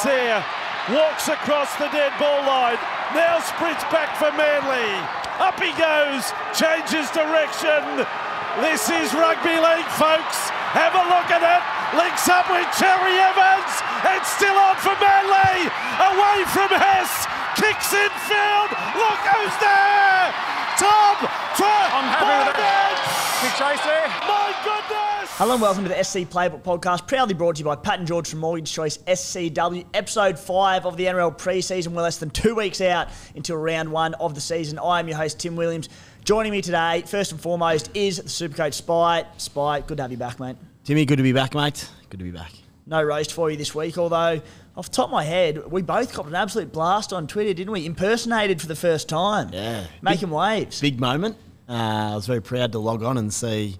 there, walks across the dead ball line, now sprints back for Manly. Up he goes, changes direction. This is rugby league, folks. Have a look at it. Links up with Cherry Evans. It's still on for Manly. Away from Hess. Kicks in field. Look who's there. Tom I'm happy with that. Big chase there. My goodness. Hello and welcome to the SC Playbook Podcast, proudly brought to you by Pat and George from Mortgage Choice SCW, episode 5 of the NRL preseason. We're less than two weeks out until round one of the season. I am your host, Tim Williams. Joining me today, first and foremost, is the Supercoach Spy. Spy, good to have you back, mate. Timmy, good to be back, mate. Good to be back. No roast for you this week, although off the top of my head, we both copped an absolute blast on Twitter, didn't we? Impersonated for the first time. Yeah. Making waves. Big moment. Uh, I was very proud to log on and see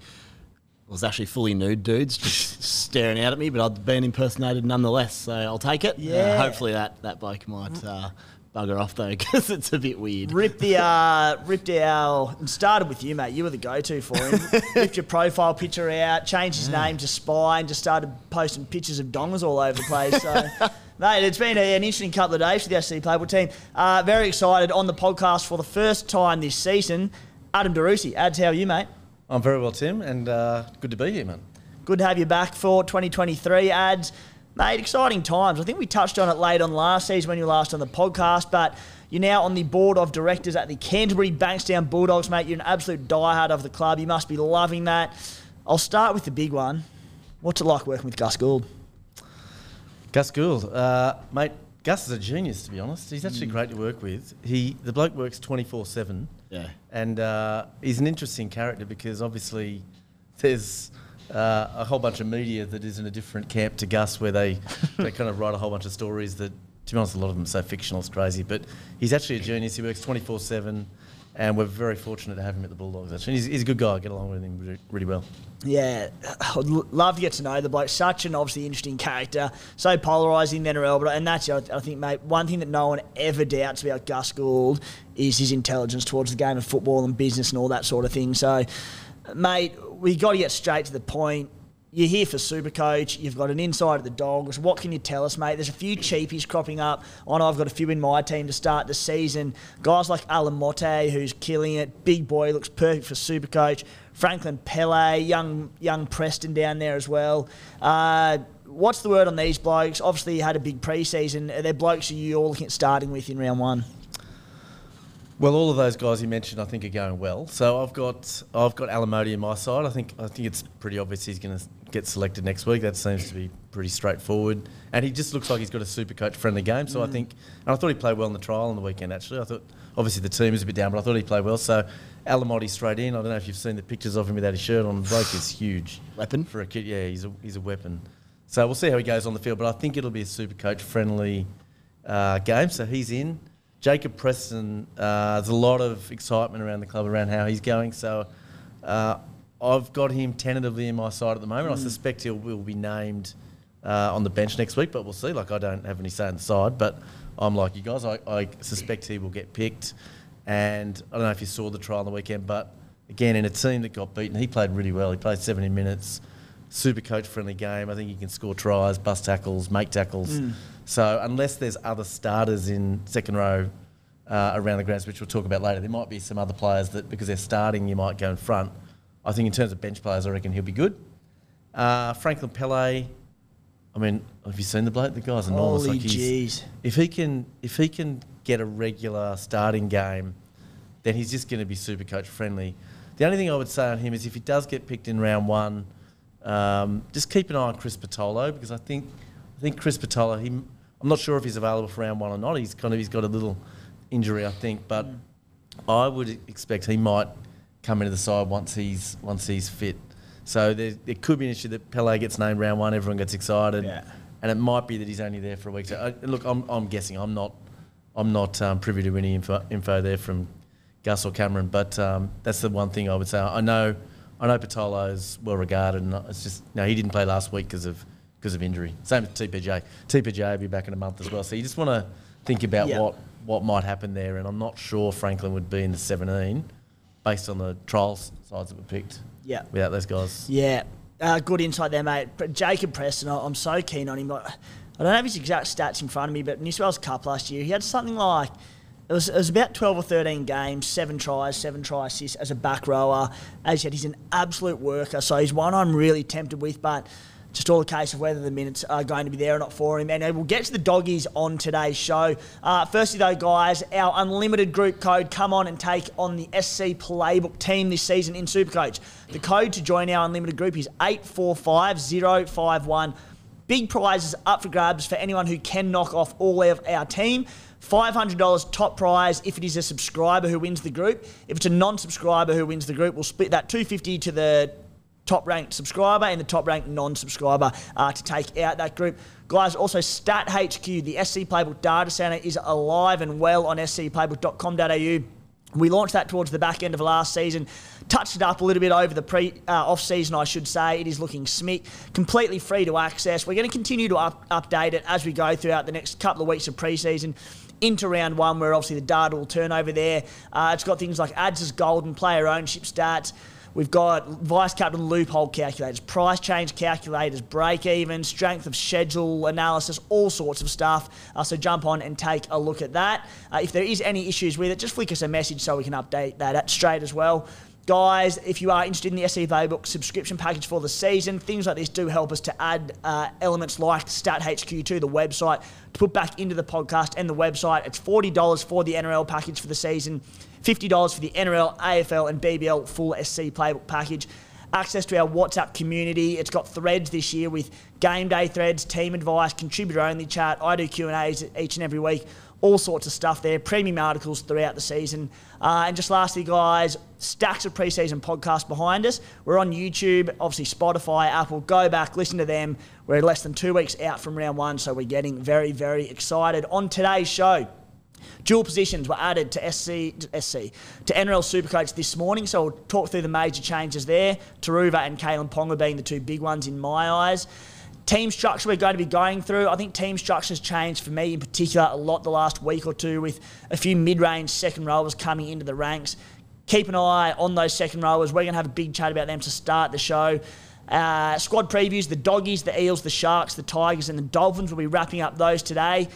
it was actually fully nude dudes just staring out at me, but I'd been impersonated nonetheless, so I'll take it. Uh, Yeah. hopefully that, that bloke might uh, bugger off though, because it's a bit weird. Ripped the uh, ripped our started with you, mate. You were the go-to for him. ripped your profile picture out, changed his name to Spy, and just started posting pictures of dongers all over the place. So, mate, it's been a- an interesting couple of days for the SC Playbook team. Uh, very excited on the podcast for the first time this season. Adam DeRusi, Ads, how are you, mate? I'm very well, Tim, and uh, good to be here, man. Good to have you back for 2023 ads. Mate, exciting times. I think we touched on it late on last season when you were last on the podcast, but you're now on the board of directors at the Canterbury Bankstown Bulldogs, mate. You're an absolute diehard of the club. You must be loving that. I'll start with the big one. What's it like working with Gus Gould? Gus Gould, uh, mate. Gus is a genius, to be honest. He's actually great to work with. He, the bloke, works 24 seven. Yeah. and uh, he's an interesting character because obviously there's uh, a whole bunch of media that is in a different camp to Gus, where they they kind of write a whole bunch of stories that, to be honest, a lot of them are so fictional, it's crazy. But he's actually a genius. He works 24 seven, and we're very fortunate to have him at the Bulldogs. Actually, he's, he's a good guy. I get along with him really, well. Yeah, I'd love to get to know the bloke. Such an obviously interesting character, so polarising in NRL. But and that's I I think, mate, one thing that no one ever doubts about Gus Gould is his intelligence towards the game of football and business and all that sort of thing. So, mate, we got to get straight to the point. You're here for Supercoach. You've got an insight of the Dogs. What can you tell us, mate? There's a few cheapies cropping up. I know I've got a few in my team to start the season. Guys like Alamoti, who's killing it. Big boy, looks perfect for Supercoach. Franklin Pele, young young Preston down there as well. Uh, what's the word on these blokes? Obviously, you had a big preseason. Are there blokes who you're all looking at starting with in round one? Well, all of those guys you mentioned, I think, are going well. So I've got I've got Alamoti in my side. I think I think it's pretty obvious he's going to get selected next week. That seems to be pretty straightforward. And he just looks like he's got a super coach friendly game. So I think, and I thought he played well in the trial on the weekend. Actually, I thought obviously the team is a bit down, but I thought he played well. So Alamoti straight in. I don't know if you've seen the pictures of him without his shirt on. The bloke is huge. Weapon. for a kid. Yeah, he's a he's a weapon. So we'll see how he goes on the field. But I think it'll be a super coach friendly uh, game. So he's in. Jacob Preston, uh, there's a lot of excitement around the club around how he's going. So uh, I've got him tentatively in my side at the moment. I suspect he will be named uh, on the bench next week, but we'll see. Like I don't have any say in the side, but I'm like you guys. I, I suspect he will get picked. And I don't know if you saw the trial on the weekend, but again, in a team that got beaten, he played really well. He played 70 minutes super coach friendly game. I think he can score tries, bust tackles, make tackles. So unless there's other starters in second row uh, around the grounds, which we'll talk about later, there might be some other players that because they're starting, you might go in front. I think in terms of bench players, I reckon he'll be good. Uh, Franklin Pele. I mean, have you seen the bloke? The guy's enormous. Holy Like, jeez. if he can, if he can get a regular starting game, then he's just going to be super coach friendly. The only thing I would say on him is if he does get picked in round one, um, just keep an eye on Chris Patolo because I think think Chris Patolo. He, I'm not sure if he's available for round one or not. He's kind of he's got a little injury, I think, but I would expect he might come into the side once he's once he's fit. So there, there could be an issue that Pele gets named round one, everyone gets excited, Yeah. and it might be that he's only there for a week. So I, look, I'm, I'm guessing. I'm not I'm not um, privy to any info, info there from Gus or Cameron, but um, that's the one thing I would say. I know I know Patolo's well regarded, and it's just no, he didn't play last week because of because of injury. Same with TPJ. TPJ will be back in a month as well. So you just want to think about Yeah. what what might happen there, and I'm not sure Franklin would be in the 17 based on the trials sides that were picked. Yeah. Without those guys. Yeah, uh, good insight there, mate. But Jacob Preston, I- I'm so keen on him. I don't have his exact stats in front of me, but New South Wales Cup last year, he had something like it was, it was about 12 or 13 games, seven tries, seven try assists as a back rower. As you said, he's an absolute worker, so he's one I'm really tempted with, but just all a case of whether the minutes are going to be there or not for him. And we'll get to the doggies on today's show. Uh, firstly, though, guys, our unlimited group code. Come on and take on the SC Playbook team this season in Supercoach. The code to join our unlimited group is 845051. Big prizes up for grabs for anyone who can knock off all of our team. $500 top prize if it is a subscriber who wins the group. If it's a non-subscriber who wins the group, we'll split that 250 to the top ranked subscriber and the top ranked non subscriber uh, to take out that group. Guys, also Stat HQ, the SC Playbook data center, is alive and well on scplaybook.com.au. We launched that towards the back end of last season, touched it up a little bit over the pre uh, off season, I should say. It is looking smick, completely free to access. We're going to continue to up, update it as we go throughout the next couple of weeks of preseason into round one, where obviously the data will turn over there. Uh, it's got things like ads as golden player ownership stats. We've got vice captain loophole calculators, price change calculators, break even, strength of schedule analysis, all sorts of stuff. Uh, so jump on and take a look at that. Uh, if there is any issues with it, just flick us a message so we can update that straight as well. Guys, if you are interested in the SC Playbook subscription package for the season, things like this do help us to add uh, elements like StatHQ to the website to put back into the podcast and the website. It's $40 for the NRL package for the season. $50 for the NRL, AFL, and BBL full SC playbook package. Access to our WhatsApp community. It's got threads this year with game day threads, team advice, contributor only chat. I do Q and A's each and every week. All sorts of stuff there. Premium articles throughout the season. Uh, and just lastly, guys, stacks of preseason podcasts behind us. We're on YouTube, obviously Spotify, Apple. Go back, listen to them. We're less than two weeks out from round one, so we're getting very, very excited. On today's show, Dual positions were added to SC, SC to NRL Supercoach this morning, so we'll talk through the major changes there. Turuva and Kalyn Ponga being the two big ones in my eyes. Team structure we're going to be going through. I think team structure has changed for me in particular a lot the last week or two with a few mid-range second rowers coming into the ranks. Keep an eye on those second rowers. We're going to have a big chat about them to start the show. Uh, squad previews, the doggies, the eels, the sharks, the tigers and the dolphins. We'll be wrapping up those today.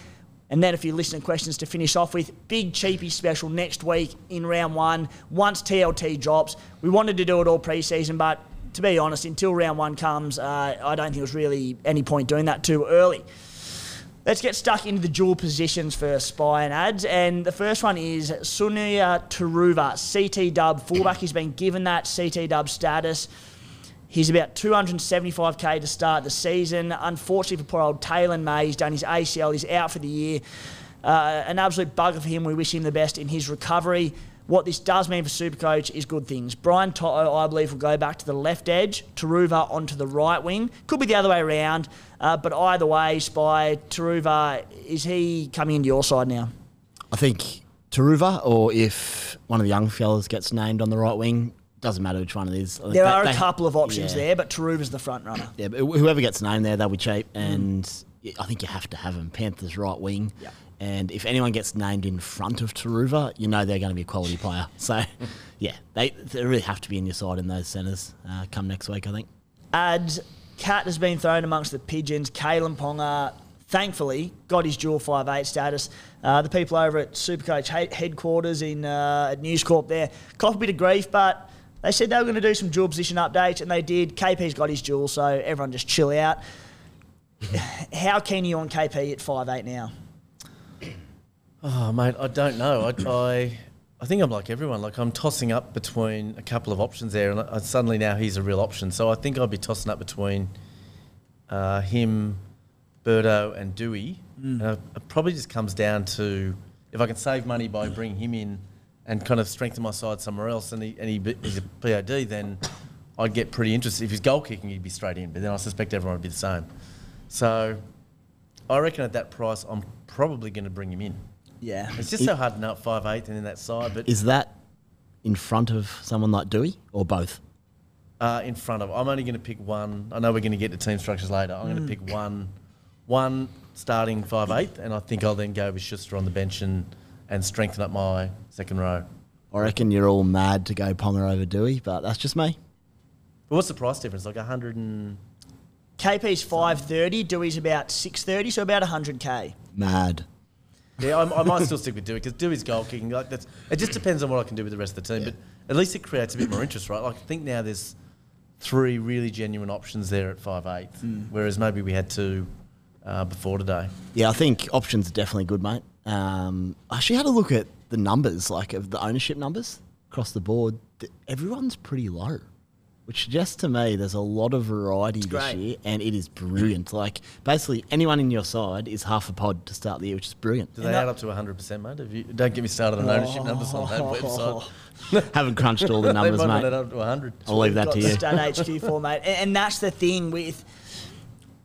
And then a few listener questions to finish off with. Big cheapy special next week in round one, once TLT drops. We wanted to do it all pre-season, but to be honest, until round one comes, uh, I don't think there's really any point doing that too early. Let's get stuck into the dual positions for Spy and Ads. And the first one is Sunia Turuva, CT dub fullback. He's been given that CT dub status. He's about 275k to start the season. Unfortunately for poor old Taylan May, he's done his ACL. He's out for the year. Uh, an absolute bugger for him. We wish him the best in his recovery. What this does mean for Supercoach is good things. Brian To'o, I believe, will go back to the left edge, Turuva onto the right wing. Could be the other way around, uh, but either way, Spy, Turuva, is he coming into your side now? I think Turuva, or if one of the young fellas gets named on the right wing, doesn't matter which one it is. There they, are a couple of options yeah. there, but Turuva's the front runner. Yeah, but whoever gets named there, they'll be cheap, and mm. I think you have to have him. Panthers right wing. Yeah. And if anyone gets named in front of Turuva, you know they're going to be a quality player. So, yeah, they, they really have to be in your side in those centres uh, come next week, I think. Ads, Cat has been thrown amongst the pigeons. Kalyn Ponga, thankfully, got his dual five eight status. Uh, the people over at Supercoach headquarters in uh, at News Corp there caught a bit of grief, but they said they were going to do some dual position updates, and they did. KP's got his dual, so everyone just chill out. How keen are you on KP at five eight now? Oh, mate, I don't know. I, I, I think I'm like everyone. Like I'm tossing up between a couple of options there, and I, suddenly now he's a real option. So I think I'd be tossing up between uh, him, Birdo, and Dewey. Mm. Uh, it probably just comes down to if I can save money by bringing him in and kind of strengthen my side somewhere else, and, he, and he, he's a POD, then I'd get pretty interested. If he's goal kicking, he'd be straight in, but then I suspect everyone would be the same. So I reckon at that price, I'm probably going to bring him in. Yeah. It's just it, so hard to know at five eight and in that side. But is that in front of someone like Dewey or both? Uh, in front of. I'm only going to pick one. I know we're going to get to team structures later. I'm mm. going to pick one, one starting five eight, and I think I'll then go with Schuster on the bench and and strengthen up my second row. I reckon you're all mad to go Ponga over Dewey, but that's just me. But what's the price difference? Like a hundred and KP's 530, Dewey's about 630, so about 100k. Mad. Yeah, I, I might still stick with Dewey because Dewey's goal kicking. Like that's, it just depends on what I can do with the rest of the team. But at least it creates a bit more interest, right? Like I think now there's three really genuine options there at five eight, whereas maybe we had two uh, before today. Yeah, I think options are definitely good, mate. Um, I actually had a look at the numbers, like of the ownership numbers across the board. Th- Everyone's pretty low, which suggests to me there's a lot of variety this great. year, and it is brilliant. like basically, anyone in your side is half a pod to start the year, which is brilliant. Do they add up to 100%, mate? If you, don't get me started on ownership numbers on that website. Haven't crunched all the numbers, they might mate. not add up to 100. I'll leave that got to the you. Stat HQ for, mate. And, and that's the thing with.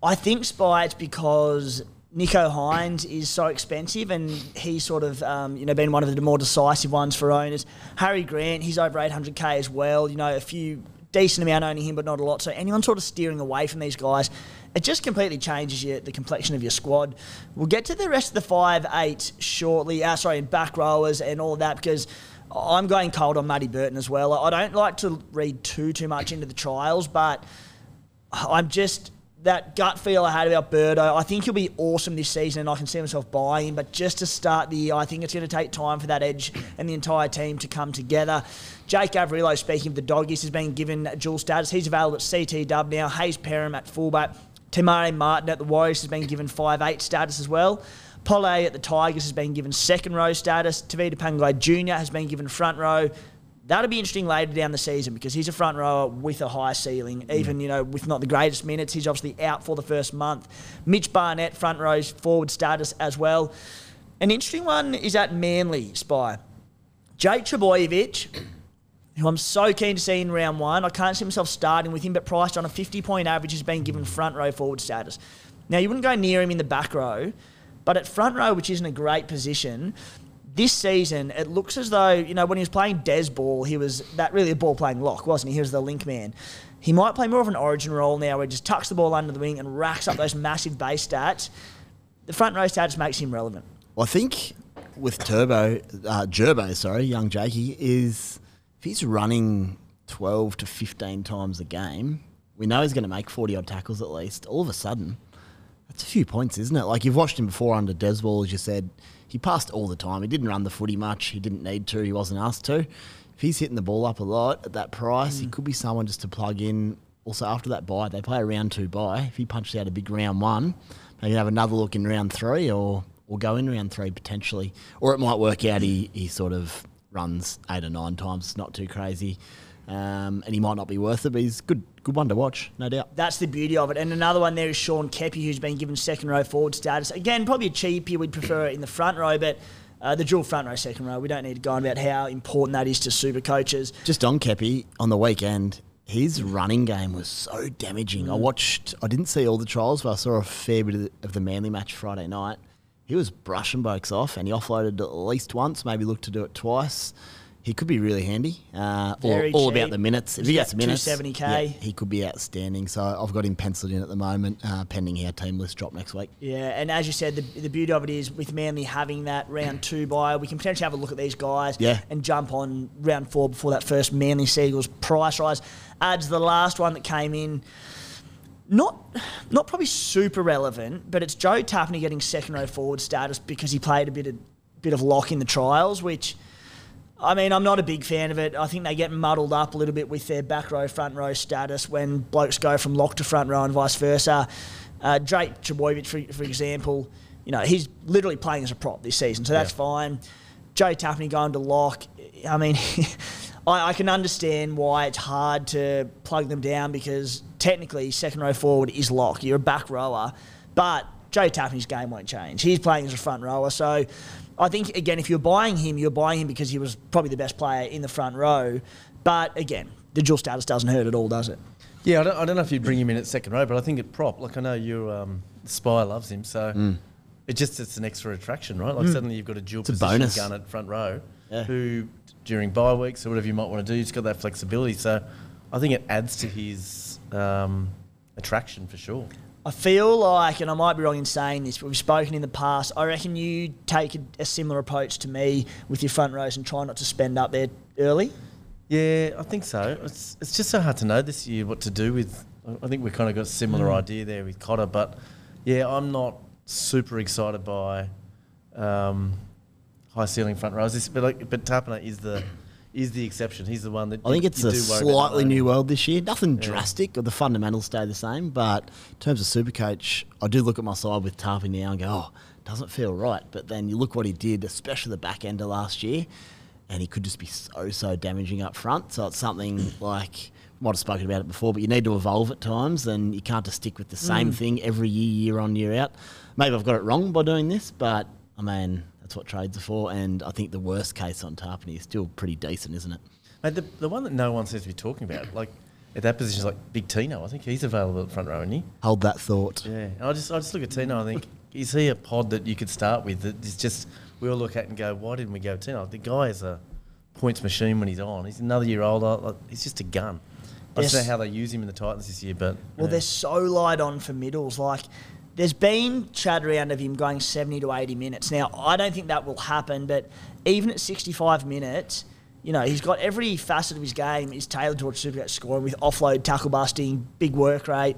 I think Spy, it's because Nicho Hynes is so expensive and he's sort of, um, you know, been one of the more decisive ones for owners. Harry Grant, he's over 800k as well. You know, a few decent amount owning him, but not a lot. So anyone sort of steering away from these guys, it just completely changes your, the complexion of your squad. We'll get to the rest of the five, eight shortly. Uh, sorry, back rowers and all of that because I'm going cold on Matty Burton as well. I don't like to read too too much into the trials, but I'm just that gut feel I had about Birdo. I think he'll be awesome this season, and I can see myself buying him. But just to start the year, I think it's going to take time for that edge and the entire team to come together. Jake Averillo, speaking of the doggies, has been given dual status. He's available at CT Dub now. Hayze Perham at fullback. Te Maire Martin at the Warriors has been given 5'8 status as well. Pole at the Tigers has been given second row status. Tevita Pangai Jr. has been given front row. That'll be interesting later down the season because he's a front rower with a high ceiling, mm. even you know with not the greatest minutes. He's obviously out for the first month. Mitch Barnett front rows forward status as well. An interesting one is at Manly Spy. Jake Trbojevic, who I'm so keen to see in round one. I can't see myself starting with him, but priced on a 50 point average has been given front row forward status. Now, you wouldn't go near him in the back row, but at front row, which isn't a great position, this season it looks as though, you know, when he was playing Des ball, he was that really a ball playing lock, wasn't he? He was the link man. He might play more of an origin role now where he just tucks the ball under the wing and racks up those massive base stats. The front row status makes him relevant. Well, I think with Turbo, uh, Gerbo, sorry, young Jakey, is if he's running 12 to 15 times a game, we know he's going to make 40 odd tackles at least. All of a sudden, that's a few points, isn't it? Like you've watched him before under Deswall, as you said. He passed all the time. He didn't run the footy much. He didn't need to. He wasn't asked to. If he's hitting the ball up a lot at that price, he could be someone just to plug in. Also, after that buy, they play a round two buy. If he punches out a big round one, maybe have another look in round three or, or go in round three potentially. Or it might work out he, he sort of runs eight or nine times. It's not too crazy. Um, and he might not be worth it, but he's good good one to watch, no doubt. That's the beauty of it. And another one there is Sean Keppie, who's been given second row forward status. Again, probably a cheapie. We'd prefer it in the front row, but uh, the dual front row, second row, we don't need to go on about how important that is to super coaches. Just on Kepi, on the weekend, his running game was so damaging. I watched, I didn't see all the trials, but I saw a fair bit of the, of the Manly match Friday night. He was brushing blokes off and he offloaded at least once, maybe looked to do it twice. He could be really handy. Uh, all, all about the minutes. If he gets minutes, 270K. yeah, he could be outstanding. So I've got him penciled in at the moment, uh, pending our team list drop next week. Yeah, and as you said, the, the beauty of it is with Manly having that round two buy, we can potentially have a look at these guys Yeah. and jump on round four before that first Manly Seagulls price rise. Adds the last one that came in. Not, not probably super relevant, but it's Joe Tapine getting second row forward status because he played a bit of bit of lock in the trials, which I mean, I'm not a big fan of it. I think they get muddled up a little bit with their back row, front row status when blokes go from lock to front row and vice versa. Uh, Jake Trbojevic, for, for example, you know, he's literally playing as a prop this season, so that's Yeah. fine. Joe Tapine going to lock. I mean, I, I can understand why it's hard to plug them down because technically second row forward is lock. You're a back rower, but Joe Tapine's game won't change. He's playing as a front rower, so I think again, if you're buying him, you're buying him because he was probably the best player in the front row. But again, the dual status doesn't hurt at all, does it? Yeah, I don't, I don't know if you'd bring him in at second row, but I think at prop, like I know your um, Spy loves him, so it just it's an extra attraction, right? Like suddenly you've got a dual a position bonus. gun at front row, Yeah. who during bye weeks or whatever you might want to do, he's got that flexibility. So I think it adds to his um, attraction for sure. I feel like, and I might be wrong in saying this, but we've spoken in the past. I reckon you take a, a similar approach to me with your front rows and try not to spend up there early. Yeah, I think so. It's, it's just so hard to know this year what to do with I think we've kind of got a similar Mm. idea there with Cotter, but yeah, I'm not super excited by um, high ceiling front rows. But like, but Tapiner is the is the exception. He's the one that I think it's you a slightly new world this year. Nothing drastic, or the fundamentals stay the same. But in terms of Supercoach, I do look at my side with Tarpey now and go, oh, doesn't feel right. But then you look what he did, especially the back end of last year, and he could just be so so damaging up front. So it's something like might have spoken about it before, but you need to evolve at times, and you can't just stick with the same mm. thing every year, year on, year out. Maybe I've got it wrong by doing this, but I mean that's what trades are for. And I think the worst case on Tapine is still pretty decent, isn't it? Mate, the, the one that no one seems to be talking about, like at that position, is like Big Tino. I think he's available at front row, isn't he? Hold that thought. Yeah, and I just I just look at Tino. I think is he a pod that you could start with? That is just we all look at and go, why didn't we go Tino? The guy is a points machine when he's on. He's another year older. Like, he's just a gun. I don't know how they use him in the Titans this year, but Well, yeah. they're so light on for middles. Like, there's been chat around of him going 70 to 80 minutes. Now, I don't think that will happen, but even at 65 minutes, you know, he's got every facet of his game is tailored towards Supercoach scoring with offload, tackle busting, big work rate.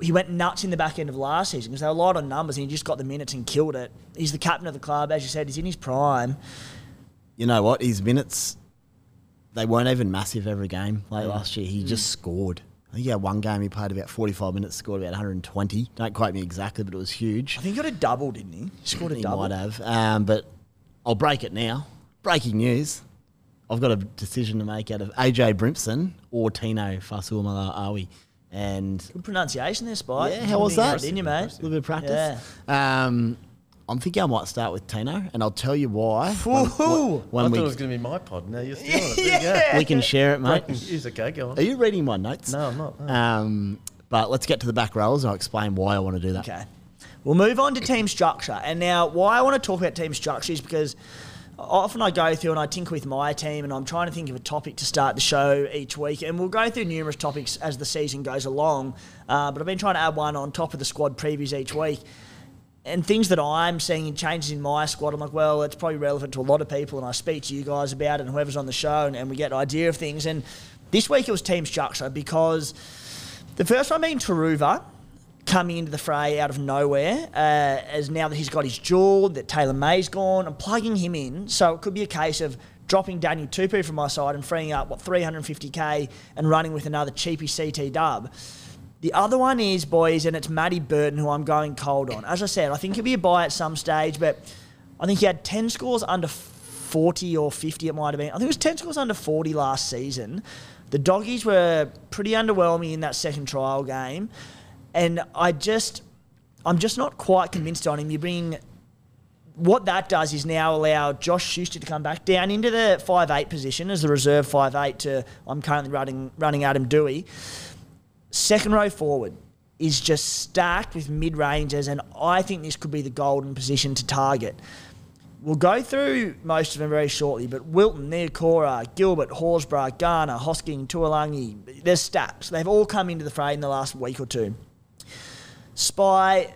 He went nuts in the back end of last season because they were light on numbers and he just got the minutes and killed it. He's the captain of the club, as you said, he's in his prime. you know what? His minutes, they weren't even massive every game late last year. He just scored. I think he had one game he played about 45 minutes, scored about 120. Don't quote me exactly, but it was huge. I think he got a double, didn't he? He scored a He double. might have. Um, but I'll break it now. Breaking news. I've got a decision to make out of AJ Brimson or Tino Fa'asuamaleaui. And Good pronunciation there, Spike. Yeah, how was that? Didn't you, mate? a little bit of practice. Um, I'm thinking I might start with Tino, and I'll tell you why. when- Woohoo! I when thought we, it was going to be my pod. Now you're stealing it. There you Yeah. we can share it, mate. News. Okay, go on. Are you reading my notes? No, I'm not. no. Um, but let's get to the back rows and I'll explain why I want to do that. Okay. We'll move on to team structure. And now, why I want to talk about team structure is because often I go through and I tinker with my team and I'm trying to think of a topic to start the show each week. And we'll go through numerous topics as the season goes along. Uh, but I've been trying to add one on top of the squad previews each week. And things that I'm seeing in changes in my squad, I'm like, well, it's probably relevant to a lot of people. And I speak to you guys about it and whoever's on the show and, and we get an idea of things. And this week it was team structure because the first one being Turuva coming into the fray out of nowhere, uh, as now that he's got his jewel, that Taylan May's gone, I'm plugging him in. So it could be a case of dropping Daniel Tupou from my side and freeing up, what, 350k and running with another cheapy CT dub. The other one is, boys, and it's Matty Burton, who I'm going cold on. As I said, I think he'll be a buy at some stage, but I think he had 10 scores under 40 or 50, it might have been. I think it was 10 scores under 40 last season. The doggies were pretty underwhelming in that second trial game. And I just, I'm just not quite convinced on him. You bring, what that does is now allow Josh Schuster to come back down into the 5'8 position as the reserve 5'8 to, I'm currently running, running Adam Doueihi. Second row forward is just stacked with mid rangers, and I think this could be the golden position to target. We'll go through most of them very shortly, but Wilton, Niukore, Gilbert, Horsburgh, Garner, Hosking, Tualagi, there's stacks. They've all come into the fray in the last week or two. Spy,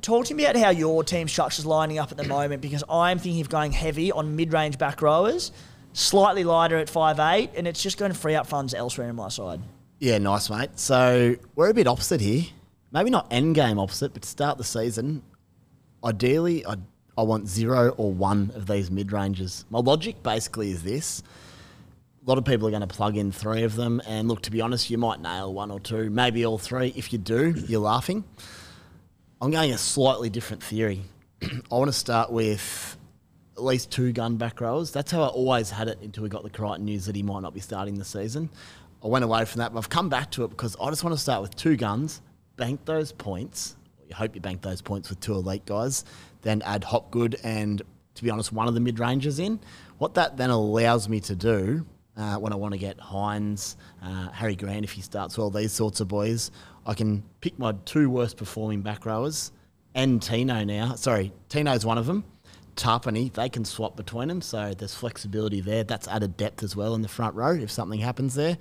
talk to me about how your team structure's lining up at the moment because I'm thinking of going heavy on mid-range back rowers, slightly lighter at 5'8", and it's just going to free up funds elsewhere in my side. Yeah, nice, mate. So we're a bit opposite here. Maybe not end game opposite, but start the season, ideally, I, I want zero or one of these mid ranges. My logic basically is this. A lot of people are going to plug in three of them, and look, to be honest, you might nail one or two, maybe all three. If you do, you're laughing. I'm going a slightly different theory. I want to start with at least two gun back rowers. That's how I always had it until we got the Crichton news that he might not be starting the season. I went away from that, but I've come back to it because I just want to start with two guns, bank those points. You hope you bank those points with two elite guys, then add Hopgood and, to be honest, one of the mid rangers in. What that then allows me to do uh, when I want to get Hynes, uh, Harry Grant, if he starts well, these sorts of boys, I can pick my two worst performing back rowers and Tino now. Sorry, Tino's one of them. Tapine, they can swap between them, so there's flexibility there. That's added depth as well in the front row if something happens there.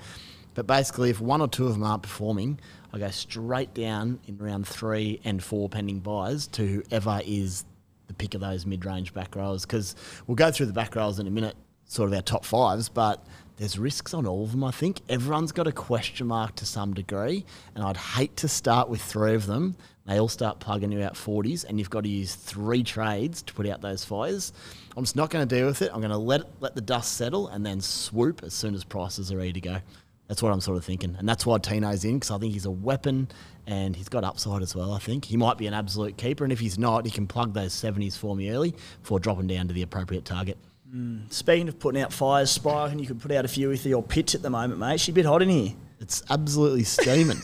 But basically, if one or two of them aren't performing, I go straight down in round three and four pending buys to whoever is the pick of those mid-range back rows. Because we'll go through the back rows in a minute. sort of our top fives, but there's risks on all of them. I think everyone's got a question mark to some degree, and I'd hate to start with three of them. They all start plugging you out 40s, and you've got to use three trades to put out those fires. I'm just not going to deal with it. I'm going to let let the dust settle and then swoop as soon as prices are ready to go. That's what I'm sort of thinking, and that's why Tino's in because I think he's a weapon and he's got upside as well. I think he might be an absolute keeper, and if he's not, he can plug those 70s for me early before dropping down to the appropriate target. Hmm. Speaking of putting out fires, Spike, and you could put out a few with your pitch at the moment, mate. She's a bit hot in here. It's absolutely steaming.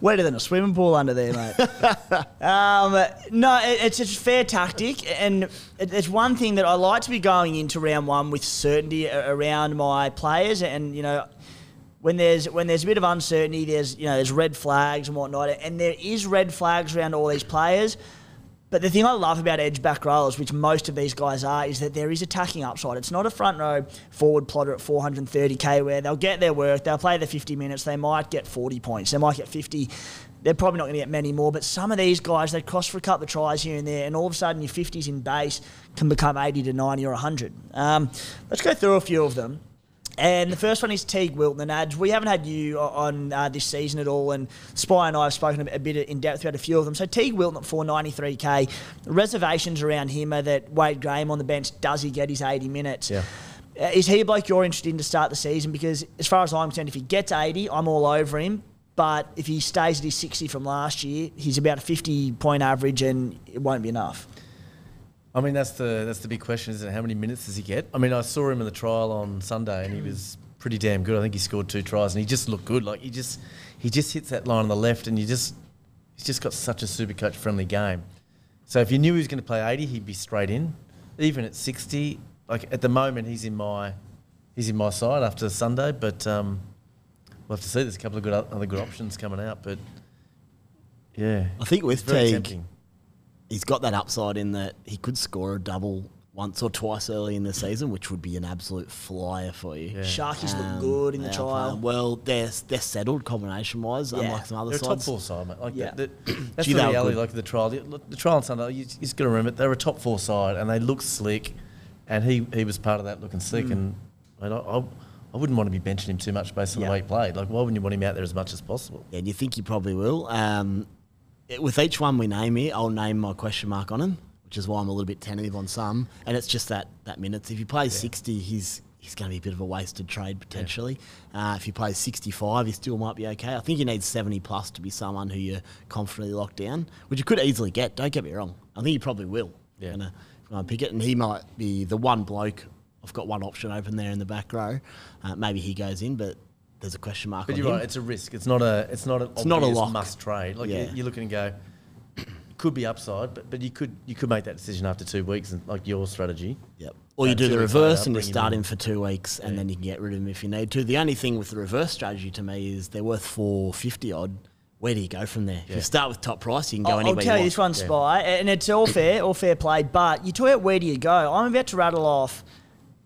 Wetter than a swimming pool under there, mate. um, no, it, it's a fair tactic, and it, it's one thing that I like to be going into round one with certainty around my players, and you know. When there's when there's a bit of uncertainty, there's you know there's red flags and whatnot, and there is red flags around all these players. But the thing I love about edge back rowers, which most of these guys are, is that there is attacking upside. It's not a front row forward plotter at 430k where they'll get their work, they'll play the 50 minutes, they might get 40 points, they might get 50. They're probably not going to get many more, but some of these guys, they cross for a couple of tries here and there, and all of a sudden your 50s in base can become 80 to 90 or 100. Um, let's go through a few of them. And the first one is Teague Wilton and Ads. We haven't had you on uh, this season at all, and Spy and I have spoken a bit- a bit in depth about a few of them. So Teague Wilton at 493k. Reservations around him are that Wade Graham on the bench, does he get his 80 minutes? Yeah. Uh, is he a bloke you're interested in to start the season? Because as far as I'm concerned, if he gets 80, I'm all over him. But if he stays at his 60 from last year, he's about a 50 point average and it won't be enough. I mean, that's the that's the big question, isn't it? How many minutes does he get? I mean, I saw him in the trial on Sunday, and he was pretty damn good. I think he scored two tries, and he just looked good. Like he just he just hits that line on the left, and you just he's just got such a super coach friendly game. So if you knew he was going to play eighty, he'd be straight in. Even at sixty, like at the moment, he's in my he's in my side after Sunday, but um, we'll have to see. There's a couple of good other good options coming out, but yeah, I think with Teague, tempting. He's got that upside in that he could score a double once or twice early in the season, which would be an absolute flyer for you. Yeah. Sharkies Um, look good in the trial. Well, they're they're settled combination wise, Yeah. unlike some other They're a top sides. four side, mate. Like Yeah. the, the, that's Gee, the they were reality. Like the trial, the, the trial on Sunday, you, you just got to remember they're a top four side, and they look slick, and he, he was part of that looking Mm. slick. And I, I, I wouldn't want to be benching him too much based on Yeah. the way he played. Like, why wouldn't you want him out there as much as possible? Yeah, and you think you probably will. Um, it- with each one we name here, I'll name my question mark on him, which is why I'm a little bit tentative on some. And it's just that that minutes. If he plays 60, he's he's going to be a bit of a wasted trade potentially. Uh, if he plays 65, he still might be okay. I think you need 70 plus to be someone who you're confidently locked down, which you could easily get. Don't get me wrong. I think you probably will. Yeah. Gonna, gonna pick it, and he might be the one bloke. I've got one option open there in the back row. Uh, maybe he goes in, but there's a question mark But on you're him. right, it's a risk. It's not a it's not an It's not a obvious lock. must trade. Like Yeah. you, you look and go, could be upside, but but you could you could make that decision after two weeks, and like your strategy. Yep. Or you do the reverse later, and you bring him start in. him for two weeks and Yeah. then you can get rid of him if you need to. The only thing with the reverse strategy to me is they're worth 450 odd. Where do you go from there? If you start with top price, you can go I'll, I'll anywhere tell you you this want. one, Yeah. Spy, and it's all fair, all fair play. But you talk about where do you go? I'm about to rattle off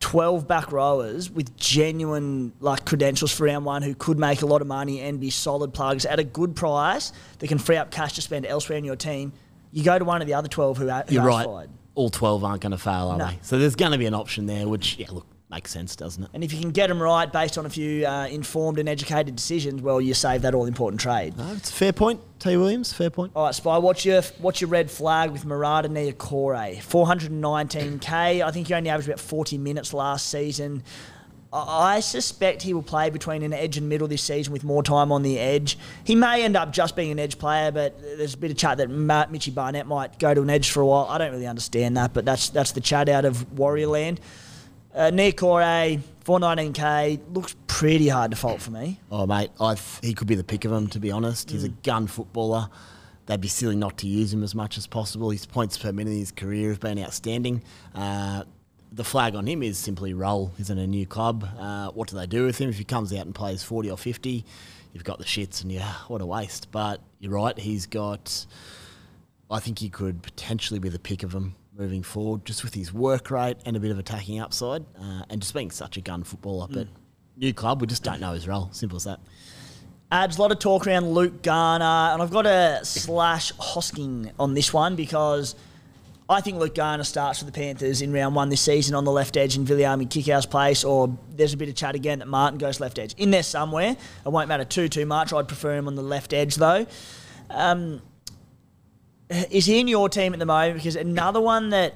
12 back rowers with genuine like credentials for round one who could make a lot of money and be solid plugs at a good price that can free up cash to spend elsewhere in your team. You go to one of the other 12 who are, who You're are right. fired. All 12 aren't going to fail, are No. they? So there's going to be an option there, which, yeah, look, makes sense, doesn't it? And if you can get them right based on a few uh, informed and educated decisions, well, you save that all important trade. No, it's a fair point. T. Williams, fair point. All right, Spy, what's your what's your red flag with Marata Niukore? 419k. I think he only averaged about 40 minutes last season. I I suspect he will play between an edge and middle this season with more time on the edge. He may end up just being an edge player, but there's a bit of chat that Matt Mitchy Barnett might go to an edge for a while. I don't really understand that, but that's that's the chat out of Warrior Land. Uh, Niukore, 419k, looks pretty hard to fault for me. Oh, mate, I th- he could be the pick of them, to be honest. He's a gun footballer. They'd be silly not to use him as much as possible. His points per minute in his career have been outstanding. Uh, the flag on him is simply roll. He's in a new club. Uh, what do they do with him? If he comes out and plays 40 or 50, you've got the shits, and yeah, what a waste. But you're right, he's got. I think he could potentially be the pick of them moving forward, just with his work rate and a bit of attacking upside, uh, and just being such a gun footballer. But new club, we just don't know his role. Simple as that. Adds a lot of talk around Luke Garner, and I've got a slash Hosking on this one because I think Luke Garner starts for the Panthers in round one this season on the left edge in Viliami Kikau's place, or there's a bit of chat again that Martin goes left edge. In there somewhere. It won't matter too, too much. I'd prefer him on the left edge, though. Um, is he in your team at the moment? Because another one that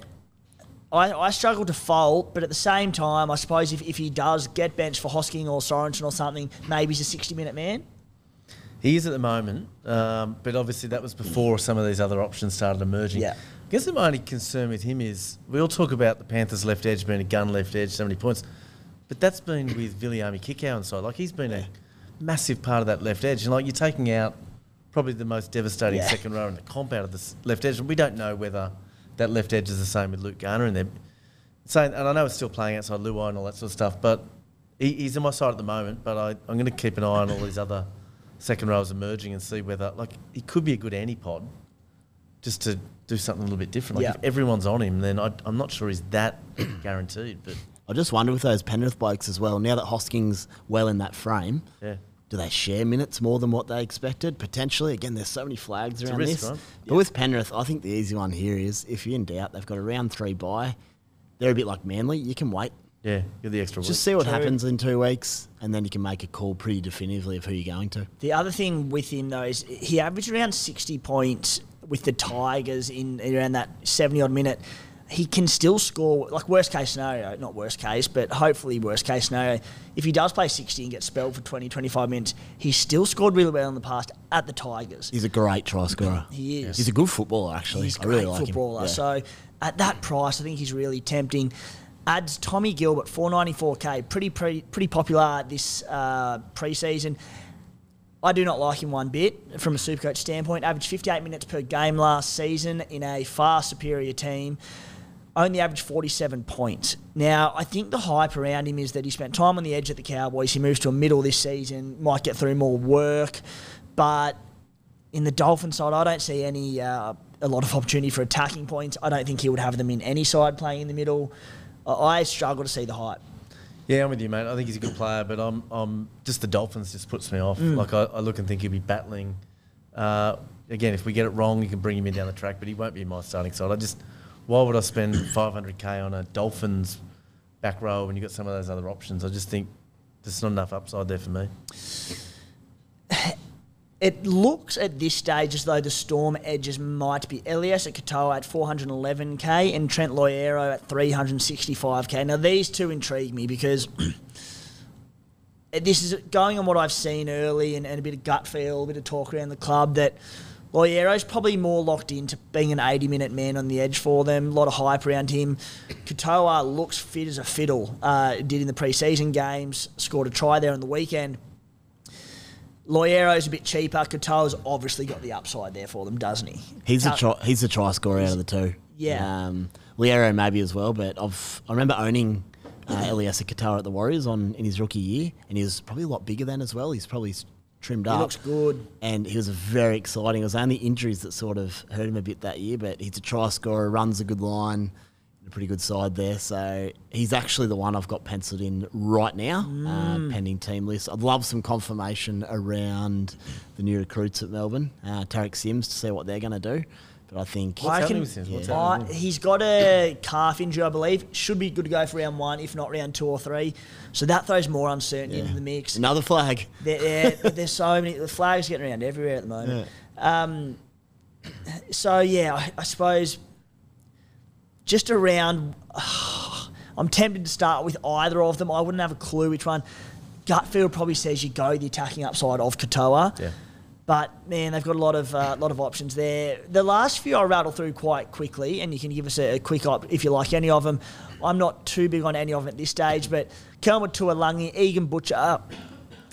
I, I struggle to fault, but at the same time, I suppose if, if he does get benched for Hosking or Sorensen or something, maybe he's a 60 minute man. He is at the moment, um, but obviously that was before some of these other options started emerging. Yeah. I guess my only concern with him is we all talk about the Panthers' left edge being a gun left edge, so many points, but that's been with Viliami Kikau inside. Like he's been a massive part of that left edge, and like you're taking out probably the most devastating Yeah. second row in the comp out of the left edge, and we don't know whether that left edge is the same with Luke Garner in there. So, and I know it's still playing outside Luai and all that sort of stuff, but he, he's on my side at the moment. But I, I'm going to keep an eye on all these other second rows emerging and see whether like he could be a good antipod, just to do something a little bit different. Like Yeah. if everyone's on him, then I, I'm not sure he's that guaranteed. But I just wonder with those Penrith blokes as well. Now that Hosking's well in that frame, yeah, do they share minutes more than what they expected? Potentially. Again, there's so many flags a around risk, this. right? But with Penrith, I think the easy one here is if you're in doubt, they've got a round three bye. They're a bit like Manly. You can wait. yeah, you're the extra. Just week. see what True. happens in two weeks, and then you can make a call pretty definitively of who you're going to. The other thing with him though is he averaged around 60 points with the Tigers in around that 70 odd minute. He can still score, like worst case scenario, not worst case, but hopefully worst case scenario. If he does play 60 and gets spelled for 20, 25 minutes, he's still scored really well in the past at the Tigers. He's a great try scorer. He is. He's a good footballer, actually. He's a great really footballer. Yeah. So at that price, I think he's really tempting. Adds Tommy Gilbert, 494k, pretty pretty, pretty popular this uh, preseason. I do not like him one bit from a Supercoach standpoint. Averaged 58 minutes per game last season in a far superior team. Only averaged 47 points. Now, I think the hype around him is that he spent time on the edge at the Cowboys. He moves to a middle this season, might get through more work, but in the Dolphin side, I don't see any uh, a lot of opportunity for attacking points. I don't think he would have them in any side playing in the middle. I struggle to see the hype. Yeah, I'm with you, mate. I think he's a good player, but I'm, I'm just the Dolphins just puts me off. Like I, I look and think he'll be battling. Uh, again, if we get it wrong, you can bring him in down the track, but he won't be in my starting side. I just, why would I spend 500k on a Dolphins back row when you have got some of those other options? I just think there's not enough upside there for me. It looks at this stage as though the Storm edges might be Eliesa Katoa at 411k and Trent Loiero at 365k. Now, these two intrigue me because this is going on what I've seen early and, and a bit of gut feel, a bit of talk around the club that Loiero's probably more locked into being an 80 minute man on the edge for them. A lot of hype around him. Katoa looks fit as a fiddle. Uh, did in the preseason games, scored a try there on the weekend. Loiero's a bit cheaper. Katoa's obviously got the upside there for them, doesn't he? He's a try, he's a try scorer out of the two. Yeah. Um, Loiero maybe as well, but I've I remember owning uh, Eliesa Katoa at the Warriors on in his rookie year, and he was probably a lot bigger then as well. He's probably trimmed He up. looks good. and he was very exciting. It was only injuries that sort of hurt him a bit that year, but he's a try scorer, runs a good line, a pretty good side there. So he's actually the one I've got penciled in right now, Mm. uh, pending team list. I'd love some confirmation around the new recruits at Melbourne, uh, Tariq Sims, to see what they're going to do. But I think I happening can- with Sims? What's yeah. I- happening? he's got a calf injury, I believe. Should be good to go for round one, if not round two or three. So that throws more uncertainty into the mix. another flag. There, yeah, there's so many the flags getting around everywhere at the moment. Um, so yeah, I, I suppose just around. I'm tempted to start with either of them. I wouldn't have a clue which one. Gutfield probably says you go the attacking upside of Katoa. Yeah. But man, they've got a lot of uh, lot of options there. The last few I'll rattle through quite quickly, and you can give us a, a quick op if you like any of them. I'm not too big on any of them at this stage, but Kelma Tualagi, Egan Butcher,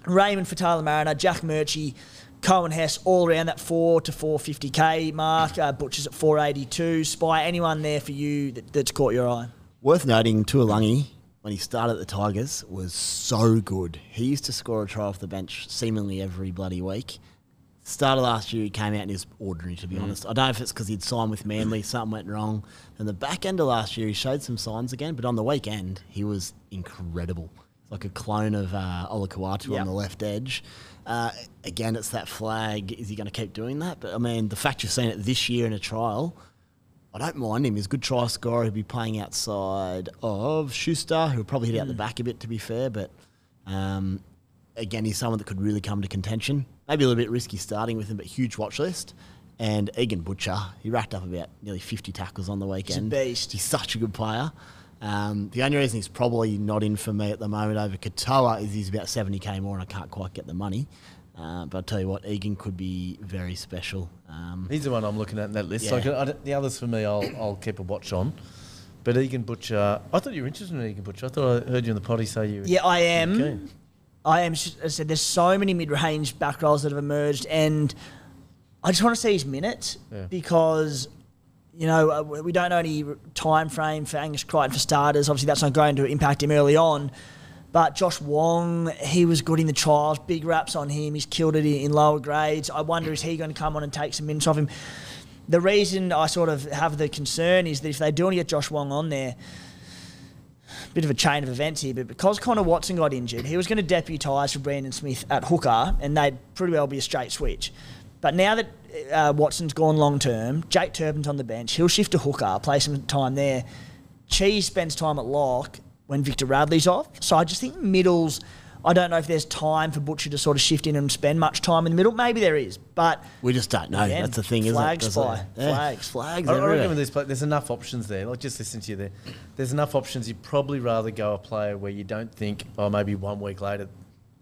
Raymond Faitala-Mariner, Jack Murchie, Coen Hess, all around that four to four fifty k mark. Uh, Butcher's at four eighty two. Spy anyone there for you that, that's caught your eye? Worth noting, Tuolangi, when he started at the Tigers, was so good. He used to score a try off the bench seemingly every bloody week. Start of last year, he came out and he was ordinary, to be honest. I don't know if it's because he'd signed with Manly, something went wrong. And the back end of last year, he showed some signs again, but on the weekend, he was incredible. Like a clone of uh, Olakau'atu Yep. on the left edge. Uh, again, it's that flag. Is he going to keep doing that? But I mean, the fact you've seen it this year in a trial, I don't mind him. He's a good try scorer. He'll be playing outside of Schuster, who'll probably hit out the back a bit, to be fair. But um, again, he's someone that could really come to contention. Maybe a little bit risky starting with him, but huge watch list. And Egan Butcher, he racked up about nearly 50 tackles on the weekend. He's a beast. He's such a good player. Um, the only reason he's probably not in for me at the moment over Katoa is he's about 70k more and I can't quite get the money. Uh, but I'll tell you what, Egan could be very special. Um, He's the one I'm looking at in that list. Yeah. So I can, I the others for me, I'll, I'll keep a watch on. But Egan Butcher, I thought you were interested in Egan Butcher. I thought I heard you in the potty say you. were Yeah, I am. keen. I am. I said, there's so many mid-range back rows that have emerged, and I just want to see his minutes Yeah. because you know uh, we don't know any time frame for Angus Crichton for starters. Obviously, that's not going to impact him early on. But Josh Wong, he was good in the trials. Big raps on him. He's killed it in in lower grades. I wonder is he going to come on and take some minutes off him? The reason I sort of have the concern is that if they do want to get Josh Wong on there, bit of a chain of events here, but because Connor Watson got injured, he was going to deputise for Brandon Smith at hooker, and they'd pretty well be a straight switch. But now that uh, Watson's gone long term, Jake Turpin's on the bench. He'll shift to hooker, play some time there. Cheese spends time at lock when Victor Radley's off. So I just think middles. I don't know if there's time for Butcher to sort of shift in and spend much time in the middle. Maybe there is, but we just don't know. Again, That's the thing, isn't flags it? Does it- fly. Yeah, Flags. Flags. I, I reckon this there's enough options there. Like just listen to you there, there's enough options. You'd probably rather go a player where you don't think, oh, maybe one week later,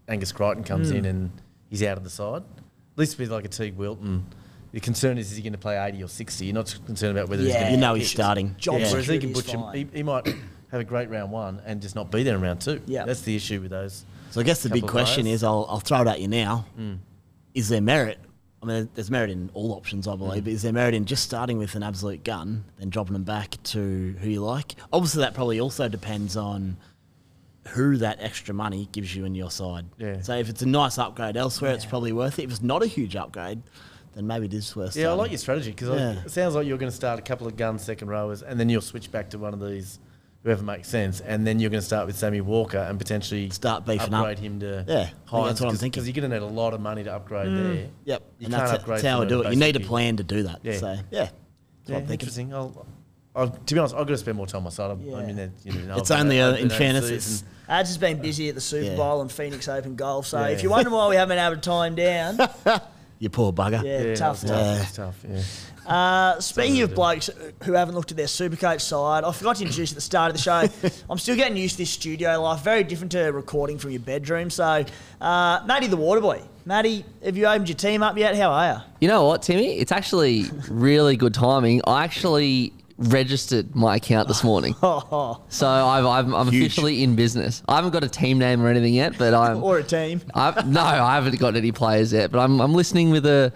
Angus Crichton comes Hmm. in and he's out of the side. At least with like a Teague Wilton, the concern is is he going to play 80 or 60? You're not concerned about whether he's Yeah. going You to know he's starting. job Yeah. Whereas Egan is Butcher, he, he might have a great round one and just not be there in round two. Yeah. That's the issue with those. So I guess the big question players. is, I'll, I'll throw it at you now. Mm. Is there merit? I mean, there's merit in all options, I believe. Mm. But is there merit in just starting with an absolute gun, then dropping them back to who you like? Obviously, that probably also depends on who that extra money gives you in your side. Yeah. So if it's a nice upgrade elsewhere, it's probably worth it. If it's not a huge upgrade, then maybe it is worth. It. Yeah, I like your strategy because Yeah. it sounds like you're going to start a couple of gun second rowers and then you'll switch back to one of these, whoever makes sense, and then you're going to start with Sammy Walker and potentially Start beefing up. upgrade him to Yeah, I think Hynes that's what I'm thinking. because you're going to need a lot of money to upgrade there. Yep. You and can't that's, upgrade that's how I from do a it. You need a basic- plan to do that. Yeah. So, yeah. That's Yeah, what I'm thinking. interesting. I'll, I'll, to be honest, I've got to spend more time on my side. I'm, I'm Yeah. in there, you know, It's I've only, out- uh, I've in been fairness, overseas it's- Ads has been busy at the Super Yeah. Bowl and Phoenix Open Golf. So Yeah. if you're wondering why we haven't had a time down, You poor bugger. yeah, yeah, tough it's one. Yeah. It's tough. Yeah. Uh, speaking of blokes who haven't looked at their Supercoach side, I forgot to introduce at the start of the show. I'm still getting used to this studio life. Very different to recording from your bedroom. So, uh, Matty the Waterboy. Matty, have you opened your team up yet? How are you? You know what, Timmy? It's actually really good timing. I actually registered my account this morning. Oh, So I've, I'm, I'm Huge. officially in business. I haven't got a team name or anything yet, but I'm. or a team. I've, no, I haven't got any players yet, but I'm, I'm listening with a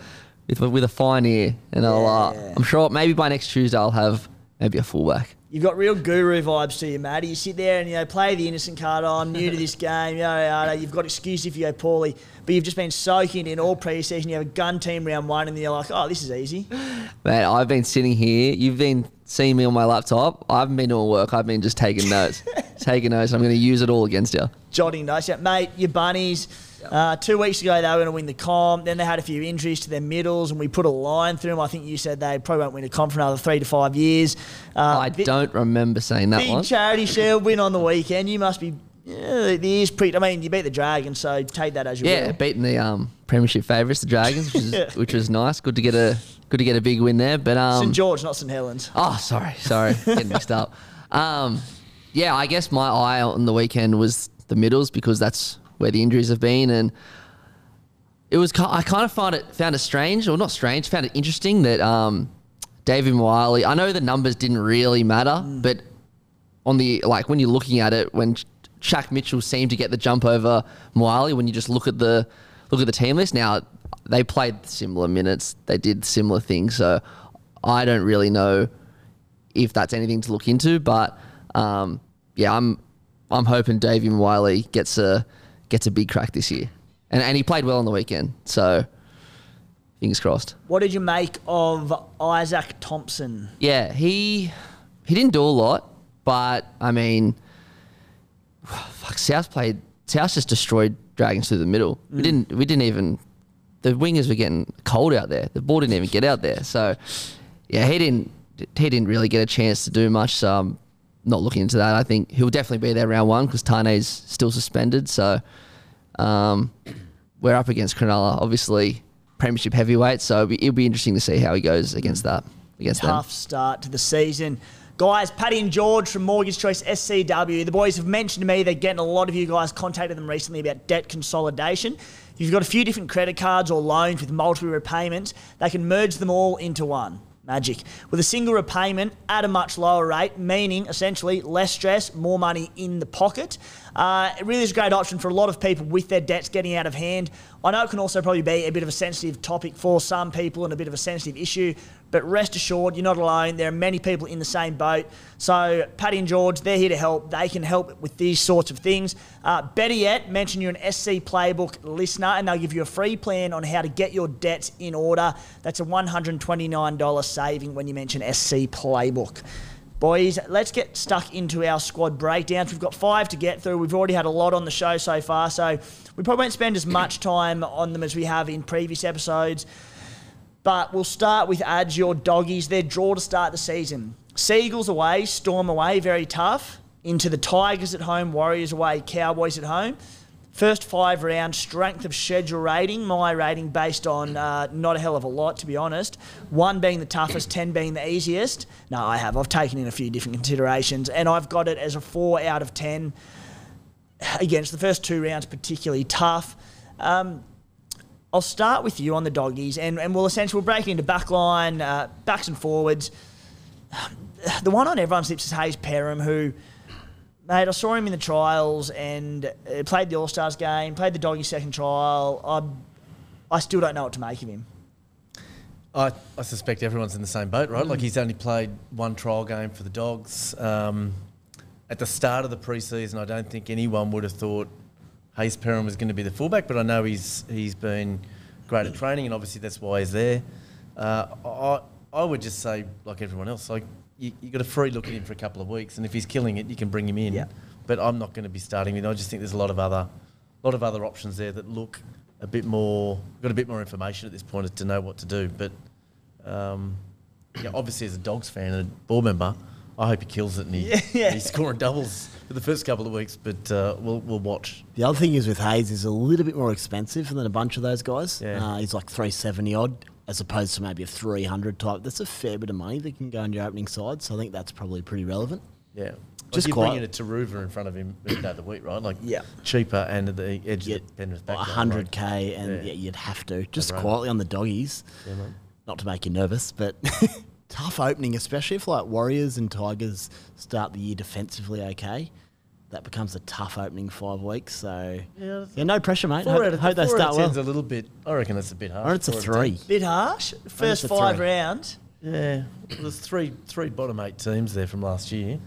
with, a- with a fine ear, and I'll, uh, I'm sure maybe by next Tuesday I'll have maybe a fullback. You've got real guru vibes to you, Matty. You sit there and you know play the innocent card. Oh, I'm new to this game. Yada yada. You've got excuse if you go poorly, but you've just been soaking in all pre-season. You have a gun team round one, and you're like, oh, this is easy. Man, I've been sitting here. You've been seeing me on my laptop. I haven't been doing work. I've been just taking notes, taking notes. I'm going to use it all against you. jotting notes. Yeah, mate, your bunnies. Uh, two weeks ago, they were going to win the comp. Then they had a few injuries to their middles, and we put a line through them. I think you said they probably won't win a comp for another three to five years. Uh, I don't remember saying that Big one. charity shield win on the weekend. You must be. Yeah, the ears pretty. I mean, you beat the Dragons, so take that as you Yeah, will. beating the um, premiership favourites, the Dragons, which is which was nice. Good to get a good to get a big win there. But um, St George, not St Helens. Oh, sorry, sorry, getting mixed up. Um, yeah, I guess my eye on the weekend was the middles because that's where the injuries have been, and it was. I kind of found it found it strange, or not strange, found it interesting that um, David Wiley. I know the numbers didn't really matter, but on the like when you're looking at it, when Shaq Mitchell seemed to get the jump over Wiley, when you just look at the look at the team list now, they played similar minutes, they did similar things, so I don't really know if that's anything to look into, but um, yeah, I'm I'm hoping Davey Wiley gets a gets a big crack this year, and and he played well on the weekend, so fingers crossed. What did you make of Isaac Thompson? Yeah, he he didn't do a lot, but I mean, fuck, South played. South just destroyed Dragons through the middle. We mm. didn't. We didn't even. The wingers were getting cold out there. The ball didn't even get out there. So, yeah, he didn't he didn't really get a chance to do much. So I'm not looking into that. I think he'll definitely be there round one because Taane's still suspended. So um, we're up against Cronulla, obviously premiership heavyweight. So it'll be, it'll be interesting to see how he goes against that. Against Tough them. start to the season. Guys, Paddy and George from Mortgage Choice SCW. The boys have mentioned to me they're getting a lot of you guys contacted them recently about debt consolidation. You've got a few different credit cards or loans with multiple repayments, they can merge them all into one. Magic. With a single repayment at a much lower rate, meaning essentially less stress, more money in the pocket. Uh, it really is a great option for a lot of people with their debts getting out of hand. I know it can also probably be a bit of a sensitive topic for some people and a bit of a sensitive issue, but rest assured, you're not alone. There are many people in the same boat. So, Patty and George, they're here to help. They can help with these sorts of things. Uh, better yet, mention you're an SC Playbook listener, and they'll give you a free plan on how to get your debts in order. That's a $129 saving when you mention SC Playbook. Boys, let's get stuck into our squad breakdowns. We've got five to get through. We've already had a lot on the show so far, so we probably won't spend as much time on them as we have in previous episodes. But we'll start with ads, your doggies. Their draw to start the season. Seagulls away, Storm away, very tough. Into the Tigers at home, Warriors away, Cowboys at home. First five rounds, strength of schedule rating. My rating based on uh, not a hell of a lot, to be honest. One being the toughest, ten being the easiest. No, I have. I've taken in a few different considerations, and I've got it as a four out of ten. Against the first two rounds, particularly tough. Um, I'll start with you on the doggies, and, and we'll essentially we'll break into backline, uh, backs and forwards. The one on everyone's lips is Hayze Perham, who, mate, I saw him in the trials and uh, played the All Stars game, played the doggy second trial. I, I still don't know what to make of him. I, I suspect everyone's in the same boat, right? Like he's only played one trial game for the Dogs. Um, at the start of the preseason, I don't think anyone would have thought Hayze Perham was going to be the fullback, but I know he's he's been great at training, and obviously that's why he's there. Uh, I I would just say, like everyone else, like you, you got a free look at him for a couple of weeks, and if he's killing it, you can bring him in. Yeah. But I'm not going to be starting with. him. I just think there's a lot of other, lot of other options there that look a bit more got a bit more information at this point to know what to do. But um, yeah, obviously as a Dogs fan and a board member, I hope he kills it and he, Yeah, yeah. he's scoring doubles for the first couple of weeks. But uh, we'll we'll watch. The other thing is with Hayze, he's a little bit more expensive than a bunch of those guys. Yeah. Uh, he's like 370 odd, as opposed to maybe a 300 type. That's a fair bit of money that can go in your opening side, so I think that's probably pretty relevant. Yeah. Just Just you're quite- bringing a Turuva in front of him every day of the week, right? Like Yeah. cheaper and at the edge Get of the Penrith back. 100k, and Yeah. yeah. you'd have to. Just quietly on the doggies, Yeah, not to make you nervous, but tough opening, especially if like Warriors and Tigers start the year defensively okay. That becomes a tough opening five weeks. So Yeah, yeah, no pressure, mate. Four Hope, out of, hope they four out start of well. ten's a little bit. I reckon that's a bit harsh. Or it's a Four out of three. 10. Bit harsh. First five three. rounds. Yeah, there's three three bottom eight teams there from last year.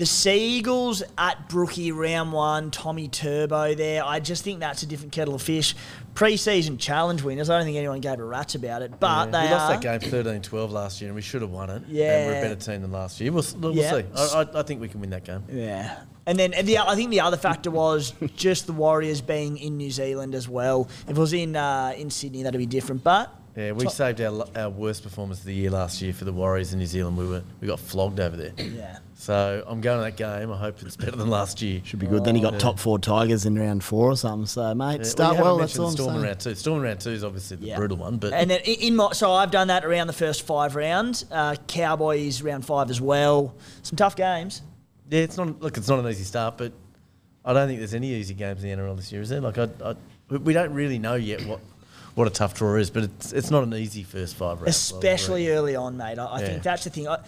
The Seagulls at Brookie round one, Tommy Turbo there. I just think that's a different kettle of fish. Pre-season challenge winners. I don't think anyone gave a rat's about it, but Yeah, they we lost are. that game 13-12 last year, and we should have won it. and we're a better team than last year. We'll, we'll Yeah. see. I, I, I think we can win that game. Yeah. And then and the, I think the other factor was just the Warriors being in New Zealand as well. If it was in uh, in Sydney, that'd be different. But Yeah, we Top- saved our, our worst performance of the year last year for the Warriors in New Zealand. We were we got flogged over there. yeah, So I'm going to that game. I hope it's better than last year. Should be good. then you got top four Tigers in round four or something. So, mate, Yeah, start you well. That's all I'm Storm in round two. Storm in round two is obviously the Yeah. brutal one, but and then in, in my so I've done that around the first five rounds. Uh, Cowboys round five as well. Some tough games. yeah, it's not look, it's not an easy start, but I don't think there's any easy games in the NRL this year, is there? Like I, I we- we don't really know yet what what a tough draw is, but it's it's not an easy first five rounds. Especially early on, mate. I, I Yeah. think that's the thing. I,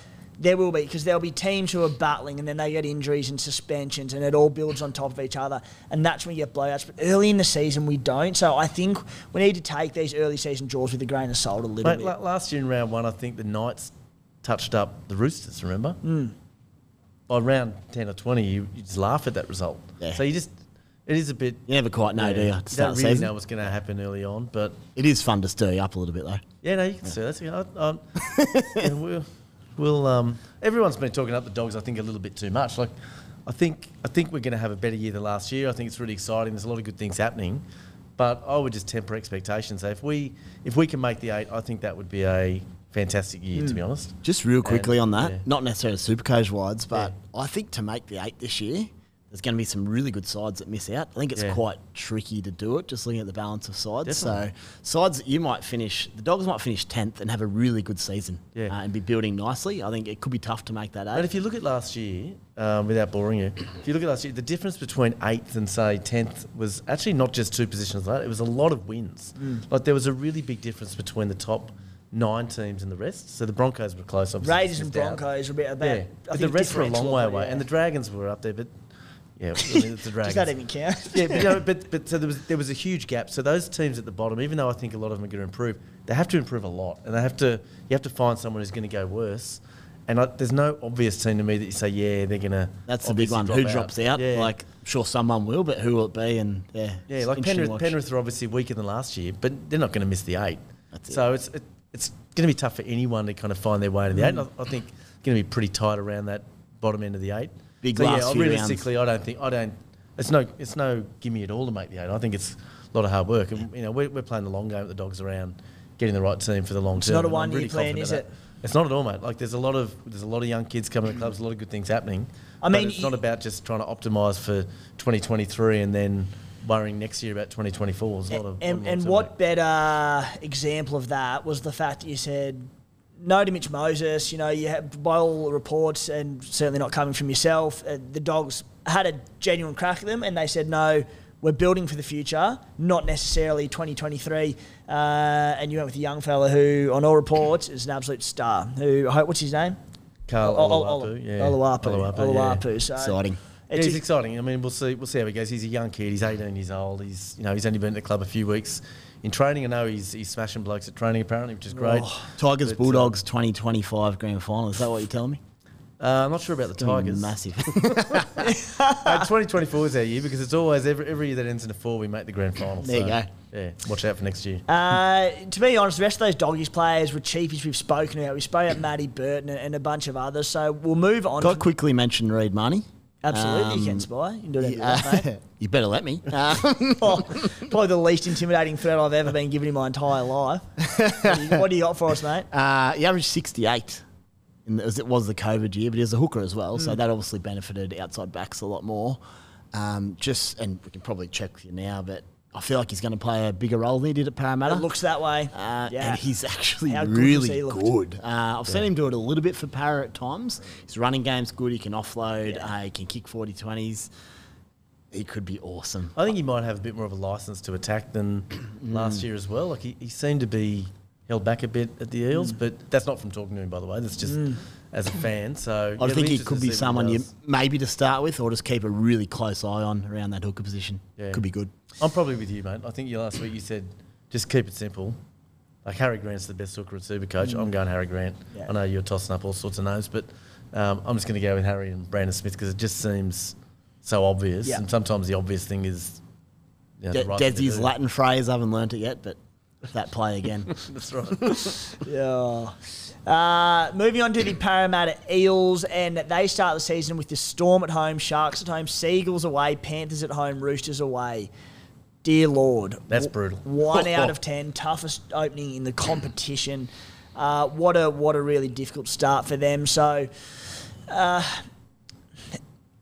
there will be because there'll be teams who are battling and then they get injuries and suspensions and it all builds on top of each other and that's when you get blowouts. But early in the season we don't. So I think we need to take these early season draws with a grain of salt a little Mate, bit. la- last year in round one, I think the Knights touched up the Roosters. Remember? Hmm. By round ten or twenty, you, you just laugh at that result. Yeah. So you just it is a bit. You never quite know, yeah, do you? To start don't really season? know what's going to happen early on, but It is fun to stir you up a little bit, though. yeah, no, you can see that. I, I, yeah, we'll, we'll, um, everyone's been talking up the dogs. I think a little bit too much. Like, I think I think we're going to have a better year than last year. I think it's really exciting. There's a lot of good things happening, but I would just temper expectations. So if we if we can make the eight, I think that would be a fantastic year, to be honest. Just real quickly on that, yeah. not necessarily Supercoach wides, but I think to make the eight this year, there's going to be some really good sides that miss out. I think it's Yeah. quite tricky to do it, just looking at the balance of sides. Definitely. So sides that you might finish, the Dogs might finish tenth and have a really good season, Yeah. uh, and be building nicely. I think it could be tough to make that But if you look at last year, um, without boring you, if you look at last year, the difference between eighth and say tenth was actually not just two positions like that. It was a lot of wins. Like there was a really big difference between the top nine teams and the rest. So the Broncos were close. Obviously, Raiders and. Broncos were a bit about. Yeah, but the rest were a long way away, yeah. and the Dragons were up there. But yeah, I mean, it's the Does that even count? yeah, but, you know, but but so there was there was a huge gap. So those teams at the bottom, even though I think a lot of them are going to improve, they have to improve a lot, and they have to you have to find someone who's going to go worse. And I, there's no obvious team to me that you say, yeah, they're going to. That's the big one. Who drops out? Yeah. Like, sure, someone will, but who will it be? And yeah, yeah, like Penrith. Penrith are obviously weaker than last year, but they're not going to miss the eight. That's it. so it's it, it's going to be tough for anyone to kind of find their way to the mm. eight. And I, I think it's going to be pretty tight around that bottom end of the eight. Big so last yeah, few realistically, I don't think I don't. It's no it's no gimme at all to make the eight. I think it's a lot of hard work, and you know we're, we're playing the long game with the dogs around getting the right team for the long term. It's not a one-year really plan, is it? that. It's not at all, mate. Like there's a lot of there's a lot of young kids coming to clubs, a lot of good things happening. I mean, it's not about just trying to optimise for 2023 and then worrying next year about 2024. It's not a, and not a and what better example of that was the fact that you said no to Mitch Moses. You know, you have, by all reports, and certainly not coming from yourself, uh, the Dogs had a genuine crack at them, and they said no. We're building for the future, not necessarily 2023. Uh, and you went with a young fella who, on all reports, is an absolute star. Who, I hope- what's his name? Karl Ol- Ol- Oloapu, Ol- yeah. Oloapu. Oloapu, yeah. So Exciting. Yeah, It's he's exciting. I mean, we'll see. We'll see how he goes. He's a young kid. He's 18 years old. He's you know he's only been at the club a few weeks. In training, I know he's he's smashing blokes at training apparently, which is great. Tigers But, uh, Bulldogs 2025 grand final. Is that what you're telling me? Uh, I'm not sure about the Tigers. Massive. Uh, 2024 is our year because it's always every, every year that ends in a four, we make the grand final. There you go. Yeah, watch out for next year. Uh, to be honest, the rest of those doggies players were cheapies we've spoken about. We spoke about Matty Burton and, and a bunch of others. So we'll move on. Got quickly mention Reed Mahoney. Absolutely, you can Um, spy. You can do whatever Yeah, you want, mate. you better let me. Uh, Oh, probably the least intimidating threat I've ever been given in my entire life. what, do you, what do you got for us, mate? uh, he averaged 68. In the, as it was the COVID year, but he was a hooker as well, so that obviously benefited outside backs a lot more. Um, just and we can probably check you now, but I feel like he's going to play a bigger role than he did at Parramatta. It looks that way. Uh, yeah. And he's actually How really he looked? good. Uh, I've seen him do it a little bit for Para at times. His running game's good. He can offload. Yeah. Uh, he can kick 40 20s. He could be awesome. I think he might have a bit more of a license to attack than Mm. last year as well. Like he, he seemed to be held back a bit at the Eels, Mm. but that's not from talking to him, by the way. That's just as a fan. So I yeah, think he could be interesting to see what someone you maybe to start with, or just keep a really close eye on around that hooker position. Yeah. Could be good. I'm probably with you, mate. I think you last week you said just keep it simple. Like Harry Grant's the best hooker at Supercoach. I'm going Harry Grant. Yeah. I know you're tossing up all sorts of names, but um, I'm just going to go with Harry and Brandon Smith because it just seems so obvious. Yeah. And sometimes the obvious thing is you know, De- right Desi's. Latin phrase, I haven't learnt it yet, but that play again. That's right. Yeah. Uh, moving on to the Parramatta Eels, and they start the season with the Storm at home, Sharks at home, Seagulls away, Panthers at home, Roosters away. Dear Lord, That's brutal. One out of ten, toughest opening in the competition. Uh, what a what a really difficult start for them. So, uh,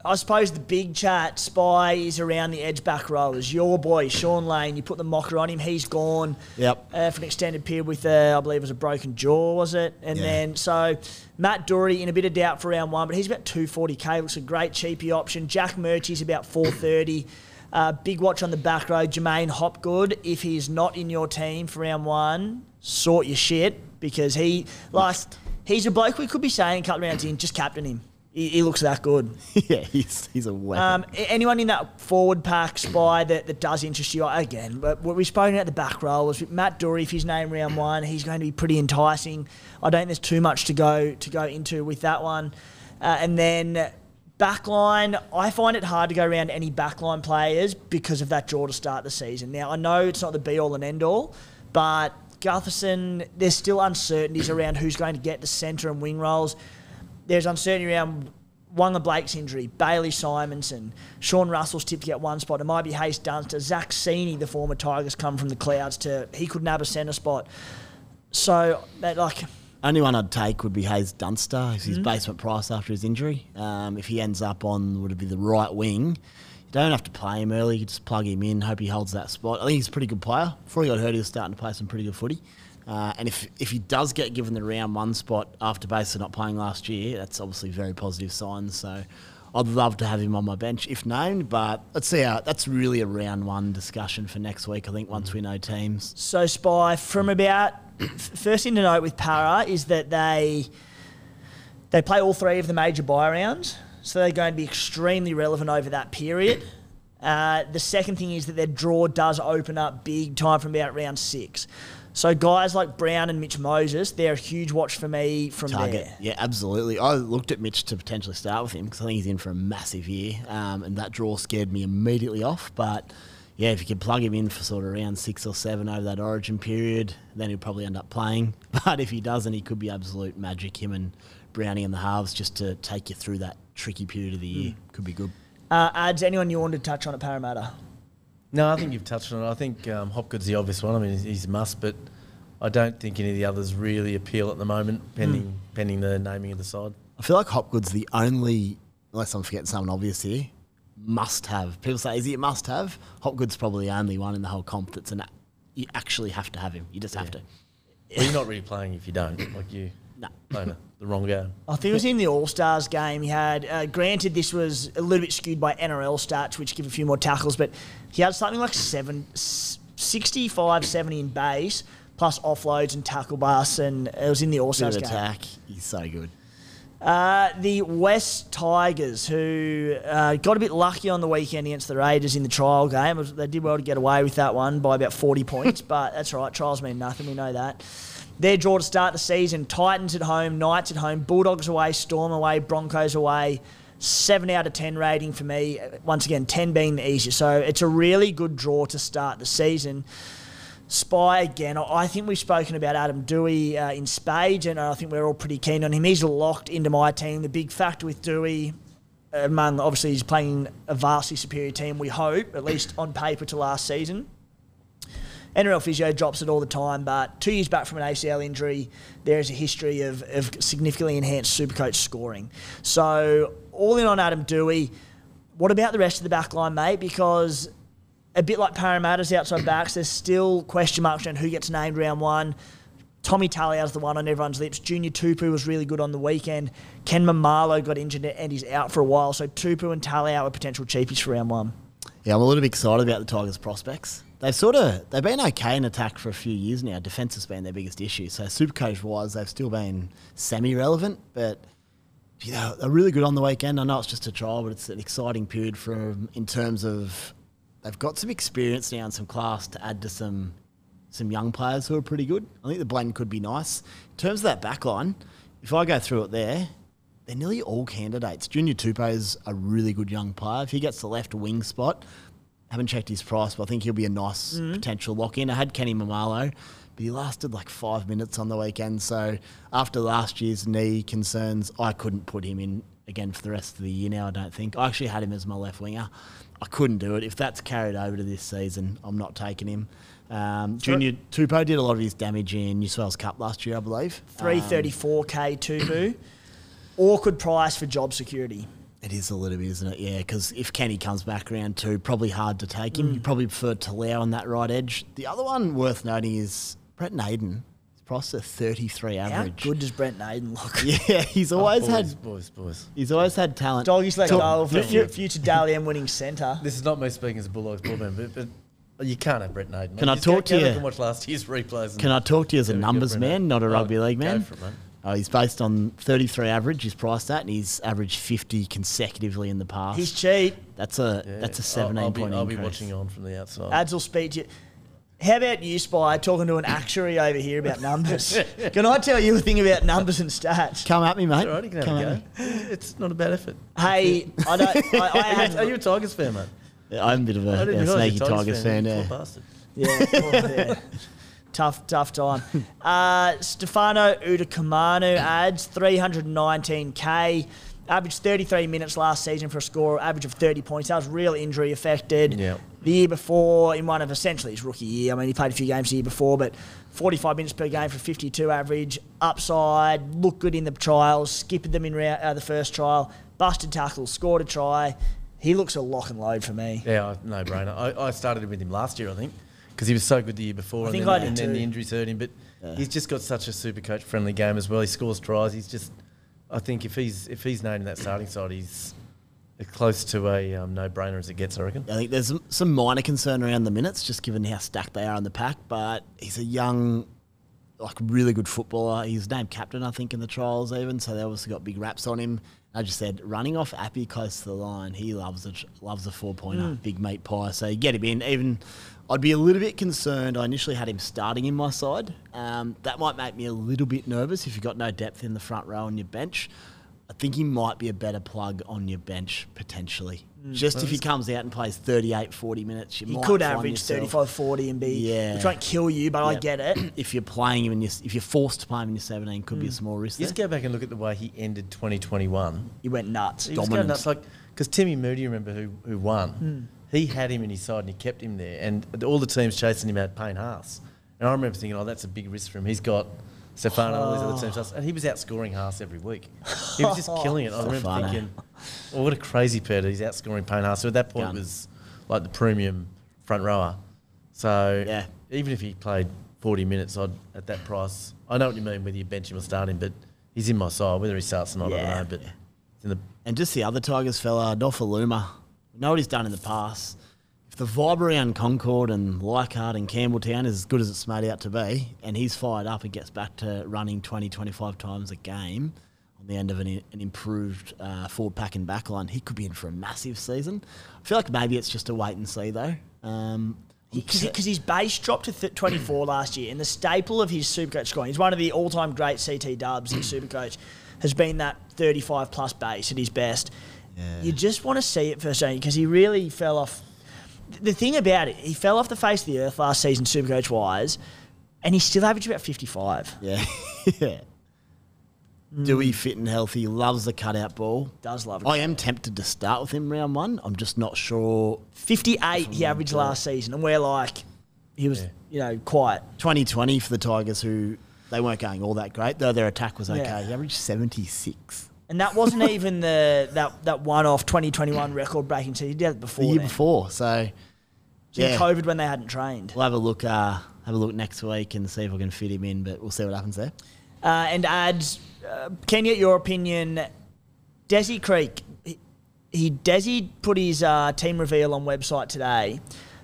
I suppose the big chat spy is around the edge back rowers. Your boy Shaun Lane, you put the mocker on him, he's gone Yep. uh, for an extended period with, uh, I believe it was a broken jaw, was it? And Yeah. then, so Matt Doorey in a bit of doubt for round one, but he's about 240k, looks a great cheapy option. Jack Murchie's about 430. Uh, big watch on the back row, J'maine Hopgood. If he's not in your team for round one, sort your shit because he, like, he's a bloke we could be saying a couple of rounds in, just captain him. He, he looks that good. yeah, he's, he's a weapon. Um, anyone in that forward pack spy that, that does interest you again? But what we've spoken about the back rowers. Matt Doorey, if his name round one, he's going to be pretty enticing. I don't think there's too much to go to go into with that one. Uh, and then backline, I find it hard to go around any backline players because of that draw to start the season. Now I know it's not the be all and end all, but Gutherson, there's still uncertainties around who's going to get the centre and wing roles there's uncertainty around Waqa Blake's injury, Bailey Simonsson, Sean Russell's tipped to get one spot. It might be Haze Dunster, Zac Cini, the former Tigers, come from the clouds to he could nab a centre spot. So that like Only one I'd take would be Haze Dunster. He's his basement price after his injury. Um, if he ends up on, would it be the right wing? You don't have to play him early. You just plug him in. Hope he holds that spot. I think he's a pretty good player. Before he got hurt, he was starting to play some pretty good footy. Uh, and if if he does get given the round one spot after Baser not playing last year, that's obviously very positive signs. So I'd love to have him on my bench if named. But let's see how that's really a round one discussion for next week. I think once we know teams. So Spy, from about first thing to note with Para is that they they play all three of the major buy rounds, so they're going to be extremely relevant over that period. Uh, the second thing is that their draw does open up big time from about round six. So guys like Brown and Mitch Moses, they're a huge watch for me from target. there. Yeah, absolutely. I looked at Mitch to potentially start with him because I think he's in for a massive year, um, and that draw scared me immediately off. But yeah, if you could plug him in for sort of around six or seven over that Origin period, then he'll probably end up playing. But if he doesn't, he could be absolute magic. Him and Brownie in the halves just to take you through that tricky period of the year could be good. Uh, ads, anyone you want to touch on at Parramatta? No, I think you've touched on it. I think um, Hopgood's the obvious one. I mean, he's, he's a must, but I don't think any of the others really appeal at the moment, pending pending the naming of the side. I feel like Hopgood's the only, unless I'm forgetting someone obvious here, must have. People say, is he a must have? Hopgood's probably the only one in the whole comp that's an. You actually have to have him. You just have to. Well, you're not really playing if you don't. Like you No. playing the wrong game. I think it was in the All Stars game. He had, uh, granted, this was a little bit skewed by NRL stats, which give a few more tackles, but he had something like seven, 65, 70 in base, plus offloads and tackle bus, and it was in the All Stars game. attack. He's so good. Uh, the West Tigers, who uh, got a bit lucky on the weekend against the Raiders in the trial game. They did well to get away with that one by about 40 points, but that's right. Trials mean nothing. We know that. Their draw to start the season Titans at home, Knights at home, Bulldogs away, Storm away, Broncos away. Seven out of 10 rating for me. Once again, 10 being the easiest. So it's a really good draw to start the season. Spy again. I think we've spoken about Adam Doueihi uh, in spades, and I think we're all pretty keen on him. He's locked into my team. The big factor with Doueihi, among obviously he's playing a vastly superior team. We hope, at least on paper, to last season. NRL physio drops it all the time, but two years back from an ACL injury, there is a history of, of significantly enhanced Supercoach scoring. So all in on Adam Doueihi. What about the rest of the back line, mate? Because a bit like Parramatta's outside backs, there's still question marks around who gets named round one. Tommy Talau's the one on everyone's lips. Junior Tupou was really good on the weekend. Ken Maumalo got injured and he's out for a while. So Tupou and Talau were potential cheapies for round one. Yeah, I'm a little bit excited about the Tigers' prospects. They've sort of they've been okay in attack for a few years now. Defence has been their biggest issue. So Supercoach wise, they've still been semi-relevant, but you know they're really good on the weekend. I know it's just a trial, but it's an exciting period for in terms of they've got some experience now and some class to add to some some young players who are pretty good. I think the blend could be nice. In terms of that back line, if I go through it there, they're nearly all candidates. Junior Tupou is a really good young player. If he gets the left wing spot, haven't checked his price, but I think he'll be a nice mm-hmm. potential lock in. I had Kenny Maumalo, but he lasted like five minutes on the weekend. So after last year's knee concerns, I couldn't put him in again for the rest of the year now, I don't think. I actually had him as my left winger. I couldn't do it. If that's carried over to this season, I'm not taking him. Um, Junior Tupou did a lot of his damage in New South Wales Cup last year, I believe. Um, 334k Tupou. Awkward price for job security. It is a little bit, isn't it? Yeah, because if Kenny comes back around too, probably hard to take him. You probably prefer Talau on that right edge. The other one worth noting is Brent Naden. His price at 33 How average. good does Brent Naden look? Yeah, he's always oh, boys, had boys, boys. he's always had talent. Doggies let Talk- go a future Dally M winning centre. This is not me speaking as a Bulldogs ballman, but, but you can't have Brent Naden. Can I Just talk to you? back and watch last year's replays. Can I talk to you as a Yeah, we go numbers man, not a Oh, rugby league go man? for it, mate. Oh, he's based on 33 average. He's priced at, and he's averaged 50 consecutively in the past. He's cheap. that's a Yeah, that's a I'll- 17 I'll, be, point I'll be increase. watching on from the outside. Ads will speak to you. How about you, Spy, talking to an actuary over here about numbers? Can I tell you a thing about numbers and stats? Come at me, mate. All right, you can have Come a at go. me. It's not a bad effort. Hey, I don't. I, I had, Are you a Tigers fan, mate? Yeah, I'm a bit of a, I didn't a realise sneaky you're a Tigers fan. You yeah. bastard. Yeah, well, yeah. tough, tough time. Uh, Stefano Utoikamanu adds 319k. Averaged 33 minutes last season for a score average of 30 points. That was real injury affected. Yeah. the year before in one of essentially his rookie year. I mean, he played a few games the year before, but 45 minutes per game for 52 average, upside, looked good in the trials, skipped them in round, uh, the first trial, busted tackles, scored a try. He looks a lock and load for me. Yeah, no brainer. I, I started with him last year, I think, because he was so good the year before, I and, think then, I did and then the injuries hurt him. But he's just got such a super coach friendly game as well. He scores tries. He's just, I think if he's if he's named in that starting side, he's as close to a um, no brainer as it gets. I reckon. I think there's some- some minor concern around the minutes, just given how stacked they are in the pack. But he's a young, like really good footballer. He's named captain, I think, in the trials even. So they obviously got big raps on him. I just said running off Api close to the line. He loves it. Loves a four pointer, big meat pie. So you get him in. Even I'd be a little bit concerned. I initially had him starting in my side. Um, that might make me a little bit nervous if you've got no depth in the front row on your bench. I think he might be a better plug on your bench potentially. Just if he comes out and plays 38, 40 minutes, you He could average yourself- 35 40 and be, Yeah. which won't kill you, but I get it. If you're playing him, in your, if you're forced to play him in your 17, could be a small risk. Just there. go back and look at the way he ended 2021. He went nuts. He was going nuts, like because Timmy Moody, remember who who won? Hmm. He had him in his side and he kept him there, and all the teams chasing him had Payne Haas. And I remember thinking, oh, that's a big risk for him. He's got Stefano, all these other teams, oh. and he was outscoring Haas every week. He was just killing it. I remember thinking, oh, what a crazy pair! He's outscoring Payne Haas. So at that point, Gun. it was like the premium front rower. So Yeah. even if he played 40 minutes, I'd at that price. I know what you mean, whether you bench him or start him, but he's in my side. Whether he starts or not, I Yeah. don't know. But in the And just the other Tigers fella, Nofoaluma. We know what he's done in the past. If the vibe around Concord and Leichhardt and Campbelltown is as good as it's made out to be, and he's fired up and gets back to running 20, 25 times a game on the end of an, an improved uh, forward pack and back line, he could be in for a massive season. I feel like maybe it's just a wait and see, though. Um, Because his base dropped to th- 24 last year, and the staple of his Supercoach scoring, he's one of the all-time great CT dubs in Supercoach, has been that 35 plus base at his best. You just want to see it first, because he really fell off. The thing about it, he fell off the face of the earth last season, Supercoach wise, and he still averaged about 55. yeah. yeah. Doueihi fit and healthy, loves the cutout ball. Does love it. I am tempted to start with him round one. I'm just not sure 58 he averaged last season, and we're like, he was, Yeah. you know, quiet. 2020 for the Tigers, who they weren't going all that great, though their attack was okay. Yeah. He averaged 76 And that wasn't even the that, that one-off 2021 record-breaking season. He did it before the year then. before. So, During yeah, COVID when they hadn't trained. we'll have a look. Uh, have a look next week and see if we can fit him in. But we'll see what happens there. Uh, and ads, uh, can you get your opinion? Desi Creek, he, he Desi put his uh, team reveal on website today.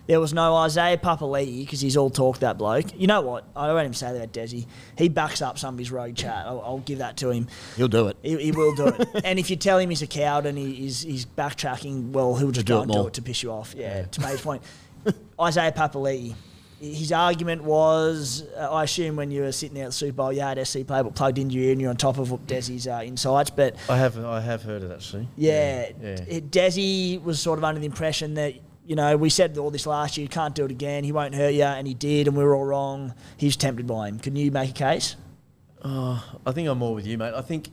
There was no Isaiah Papali'i because he's all talk that bloke. You know what? I don't even say that about Desi. He backs up some of his rogue chat. I'll, I'll give that to him. He'll do it. He, he will do it. and if you tell him he's a coward and he, he's, he's backtracking, well, he'll just do go it and do more. it to piss you off. Yeah, to make his point. Isaiah Papali'i, his argument was, uh, I assume when you were sitting there at the Super Bowl, you had SC Playbook plugged into your ear and you're on top of Desi's uh, insights. But I have I have heard it actually. yeah, yeah. it- Desi was sort of under the impression that, you know, we said all this last year, you can't do it again, he won't hurt you, and he did, and we were all wrong. He's tempted by him. Can you make a case? I think I'm more with you, mate. I think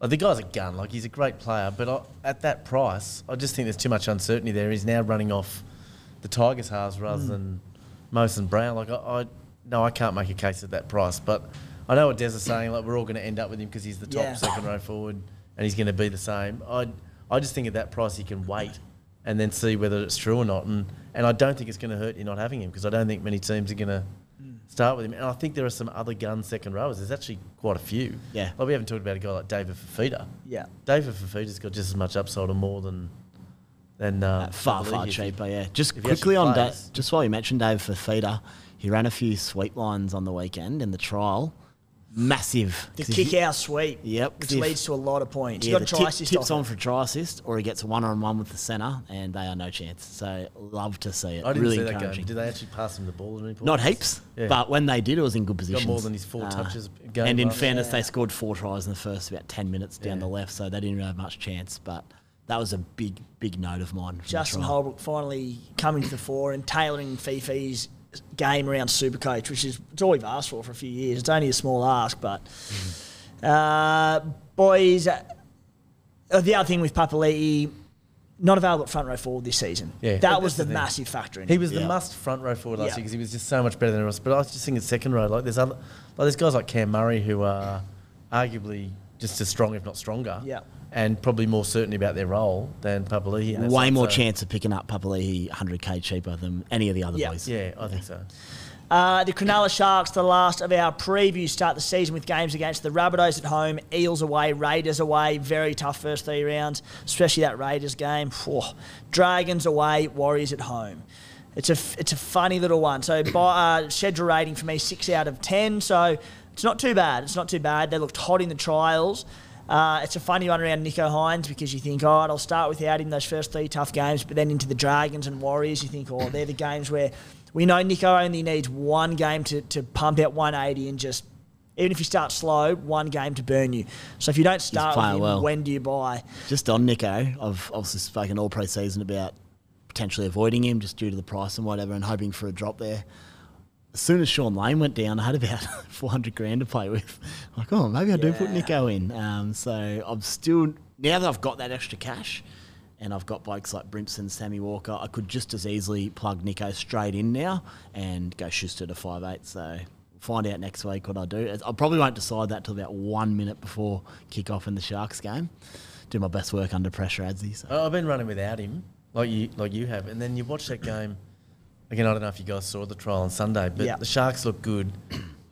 uh, the guy's a gun. Like he's a great player, but I, at that price, I just think there's too much uncertainty there. He's now running off the Tigers halves rather Hmm. than Mosen Brown. Like I, I, no, I can't make a case at that price. But I know what Des is saying. Like we're all going to end up with him because he's the top Yeah. second row forward, and he's going to be the same. I, I just think at that price he can wait and then see whether it's true or not. And and I don't think it's going to hurt you not having him because I don't think many teams are going to start with him. And I think there are some other gun second rowers. There's actually quite a few. Yeah. Like we haven't talked about a guy like David Fifita. Yeah. David Fifita's got just as much upside or more than than uh, far far cheaper. Yeah. Just quickly on da- just while you mentioned David Fifita, he ran a few sweep lines on the weekend in the trial. Massive. The kick you- out sweep, Yep, which if- leads to a lot of points. Yeah, you the got a try tip, tips on for a try assist, or he gets a one on one with the centre, and they are no chance. So love to see it. I didn't really see that game. encouraging. Did they actually pass him the ball at any point? Not heaps, Yeah. but when they did, it was in good position. more than his four uh, touches game And in last- fairness, Yeah. they scored four tries in the first about ten minutes down Yeah. the left, so they didn't really have much chance. But that was a big, big note of mine. Justin. Holbrook finally coming to the fore and tailoring Fifi's game around Supercoach, which is it's all we've asked for for a few years. It's only a small ask, but uh, boys, uh, the other thing with Papali'i, not available at front row forward this season. Yeah. that was the, the massive factor in He it. was the Yeah. must front row forward last Yeah. year because he was just so much better than everyone else. But I was just thinking second row, like there's other, like there's guys like Cam Murray who are arguably just as strong, if not stronger. Yeah. And probably more certainty about their role than Papali'i. and Way like- more so- chance of picking up Papali'i 100k cheaper than any of the other Yeah. boys. Yeah, I think so. Uh, the Cronulla Sharks, the last of our previews, start the season with games against the Rabbitohs at home, Eels away, Raiders away. Very tough first three rounds, especially that Raiders game. Dragons away, Warriors at home. It's a, it's a funny little one. So, by, uh, schedule rating for me, 6 out of 10. So, it's not too bad. It's not too bad. They looked hot in the trials. Uh, it's a funny one around Nicho Hynes because you think, all right, I'll start without him those first three tough games, but then into the Dragons and Warriors, you think, oh, they're the games where we know Nicho only needs one game to, to pump out 180 and just, even if you start slow, one game to burn you. So if you don't start with him, well. when do you buy? Just on Nicho, I've obviously spoken all pre-season about potentially avoiding him just due to the price and whatever, and hoping for a drop there. As soon as Shaun Lane went down, I had about 400 grand to play with. Like, oh, maybe I do put Nicho in. Um, so I'm still now that I've got that extra cash, and I've got blokes like Brimson, Sammy Walker, I could just as easily plug Nicho straight in now and go Schuster to five eight. So we'll find out next week what I do. I probably won't decide that till about one minute before kick off in the Sharks game. Do my best work under pressure, Adzi. So. I- I've been running without him, like you, like you have, and then you watch that game. Again, I don't know if you guys saw the trial on Sunday, but Yeah. the Sharks look good,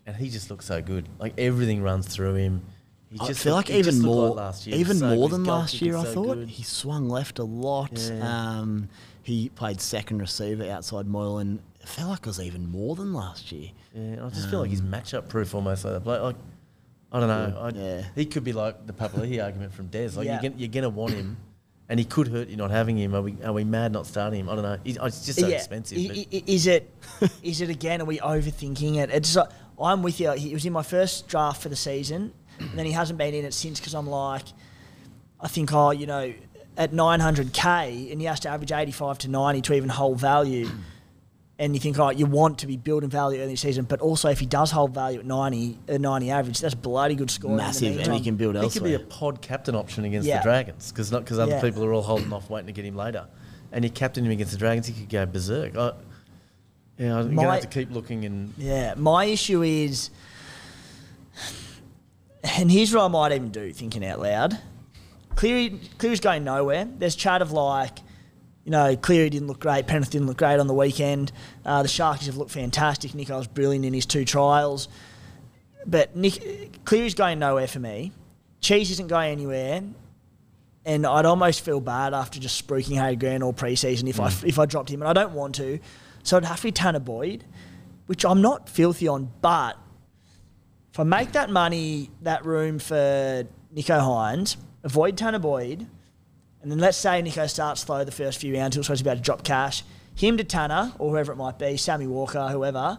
and he just looks so good. Like everything runs through him. He I just feel look- like he even just looked more, like last year. even So more good. than goal last year. I so thought good. he swung left a lot. Yeah. Um, he played second receiver outside Moylan. I felt like it was even more than last year. Yeah, I just feel like he's matchup proof almost like that. Like, like I don't know. I, Yeah. He could be like the Papali'i argument from Des. Like Yeah. you're, gonna, you're gonna want him, and he could hurt you not having him. Are we are we mad not starting him? I don't know. He's, oh, it's just so expensive. I- i- Is it? is it again? Are we overthinking it? It's. like- I'm with you. He was in my first draft for the season, and then he hasn't been in it since because I'm like, I think, oh, you know, at 900k, and he has to average 85 to 90 to even hold value. And you think, oh, you want to be building value early in the season, but also if he does hold value at 90, a 90 average, that's bloody good score. Massive, and he can build He could be a pod captain option against Yeah. the Dragons because because other Yeah. people are all holding off waiting to get him later, and you captain him against the Dragons, he could go berserk. I, yeah, I'm My- gonna have to keep looking and Yeah, my issue is, and here's what I might even do, thinking out loud. Cleary, Cleary's going nowhere. There's chat of like, you know, Cleary didn't look great, Penrith didn't look great on the weekend. Uh, the Sharkies have looked fantastic. Nicho was brilliant in his two trials. But Nick, Cleary's going nowhere for me. Cheese isn't going anywhere. And I'd almost feel bad after just spruiking Harry Grant all preseason if I if I dropped him, and I don't want to. So it'd have to be Tanah Boyd, which I'm not filthy on. But if I make that money, that room for Nicho Hynes, avoid Tanah Boyd, and then let's say Nicho starts slow the first few rounds, he's supposed to be able to drop cash, him to Tanah or whoever it might be, Sammy Walker, whoever,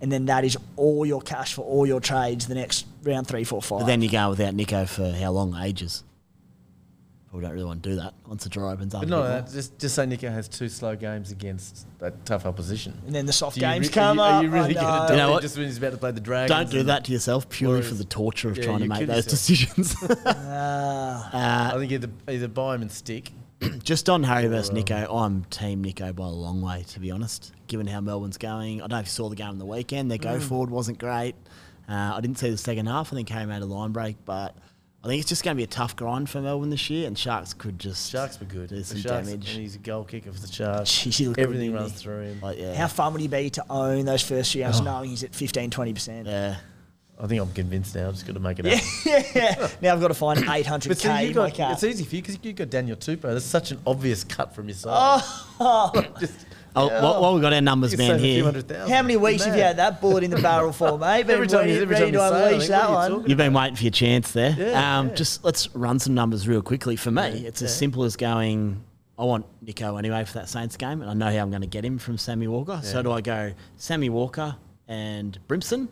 and then that is all your cash for all your trades the next round three, four, five. But then you go without Nicho for how long? Ages. Probably don't really want to do that once the draw opens up. but a no, that, just just say Nicho has two slow games against that tough opposition. and then the soft Do games re- come are you, up. Are you really I going know. to You know what? just when he's about to play the Dragons? Don't do that to yourself purely for the torture of Yeah, trying to make those yourself. decisions. Ah. I think either either buy him and stick. Just on Harry versus um, Nicho, I'm team Nicho by a long way, to be honest. Given how Melbourne's going, I don't know if you saw the game on the weekend. Their Mm. go forward wasn't great. Uh, I didn't see the second half. I think came out of line break, but I think it's just going to be a tough grind for Melbourne this year, and Sharks could just Sharks were good. do The some Sharks, damage. and he's a goal kicker for the Sharks. Jeez, he looked good, Everything didn't runs he? through him. Like, yeah, How fun would he be to own those first few rounds oh. knowing he's at 15, 20%? yeah. I think I'm convinced now. I've just got to make it happen. yeah. Now I've got to find 800k But see, you in my got, cap. it's easy for you because you got Daniel Tupou. That's such an obvious cut from your oh. side. just, Oh, while, while we got our numbers, you man, save a few here, hundred thousand. How many weeks have you had that bullet in the barrel for, mate? Every time you- every ready time you to say unleash think, that you one. You've been waiting for your chance there. Yeah, um, yeah. Just let's run some numbers real quickly. For me, it's as simple as going. I want Nicho anyway for that Saints game, and I know how I'm going to get him from Sammy Walker. So do I go Sammy Walker and Brimson,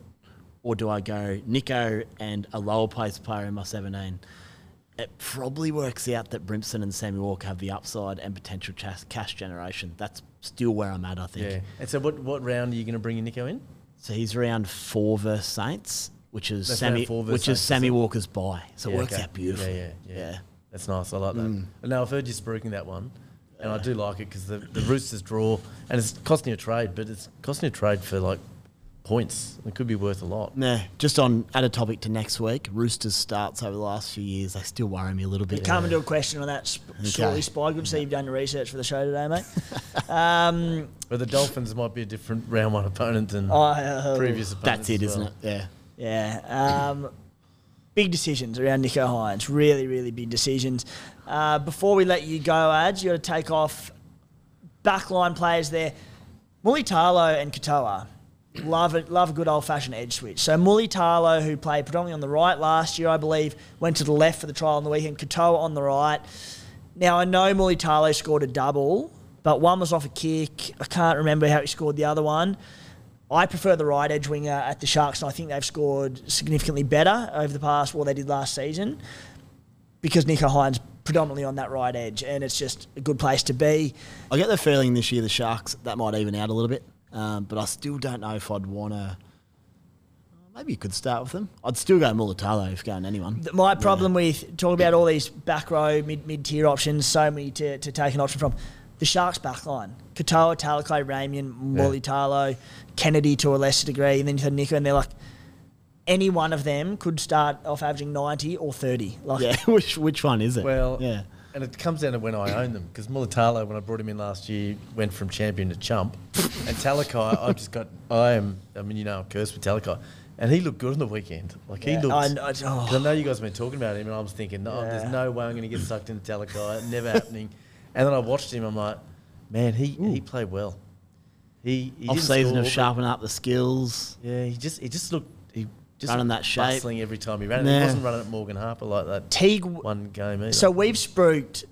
or do I go Nicho and a lower place player in my 17? It probably works out that Brimson and Sammy Walker have the upside and potential chas- cash generation. That's still where I'm at, I think. Yeah. And so, what, what round are you going to bring Nicho in? So he's around four versus Saints, which is That's Sammy, four versus which is Saints, Sammy is it? Walker's buy. So it Yeah, works okay. out beautifully. Yeah, yeah, yeah. Yeah. That's nice. I like that. Mm. Now I've heard you spruiking that one. and I do like it because the, the Roosters draw, and it's costing you a trade, but it's costing you a trade for like points. It could be worth a lot. Nah, just on add a topic to next week. Roosters starts over the last few years. They still worry me a little bit. Come and do a question on that sp- shortly, Spy. Good to see you've done your research for the show today, mate. um, But the Dolphins might be a different round one opponent than I, uh, previous opponents. That's it, as isn't well. it? Yeah. Yeah. Um, big decisions around Nicho Hynes. Really, really big decisions. Uh, before we let you go, ads, you got to take off backline players there. Mulitalo and Katoa. Love it. Love a good old fashioned edge switch. So Mulitalo, who played predominantly on the right last year, I believe, went to the left for the trial on the weekend. Katoa on the right. Now I know Mulitalo scored a double, but one was off a kick. I can't remember how he scored the other one. I prefer the right edge winger at the Sharks, and I think they've scored significantly better over the past what they did last season because Nicho Hynes predominantly on that right edge, and it's just a good place to be. I get the feeling this year the Sharks that might even out a little bit, um, but I still don't know if I'd want to. Maybe you could start with them. I'd still go Mulitalo if going anyone. My problem with talking about all these back row, mid mid tier options, so many to, to take an option from. The Sharks back backline. Katoa, Talakai, Ramien, Mulitalo, Kennedy to a lesser degree, and then you had Nicho, and they're like, any one of them could start off averaging 90 or 30. Like, Yeah, which which one is it? Well, yeah. And it comes down to when I own them because Mulitalo, when I brought him in last year, went from champion to chump, and Talakai, I've just got. I am. I mean, you know, I'm cursed with Talakai, and he looked good on the weekend. Like he looked. I know, it's- oh. I know you guys have been talking about him, and I was thinking, no, Yeah. there's no way I'm going to get sucked into Talakai. Never happening. And then I watched him. I'm like, man, he he played well. He, he off season score, of sharpening up the skills. Yeah, he just he just looked just Running that shape. bustling every time he ran. it. Nah. He wasn't running at Morgan Harper like that Teig, one game either. So we've spooked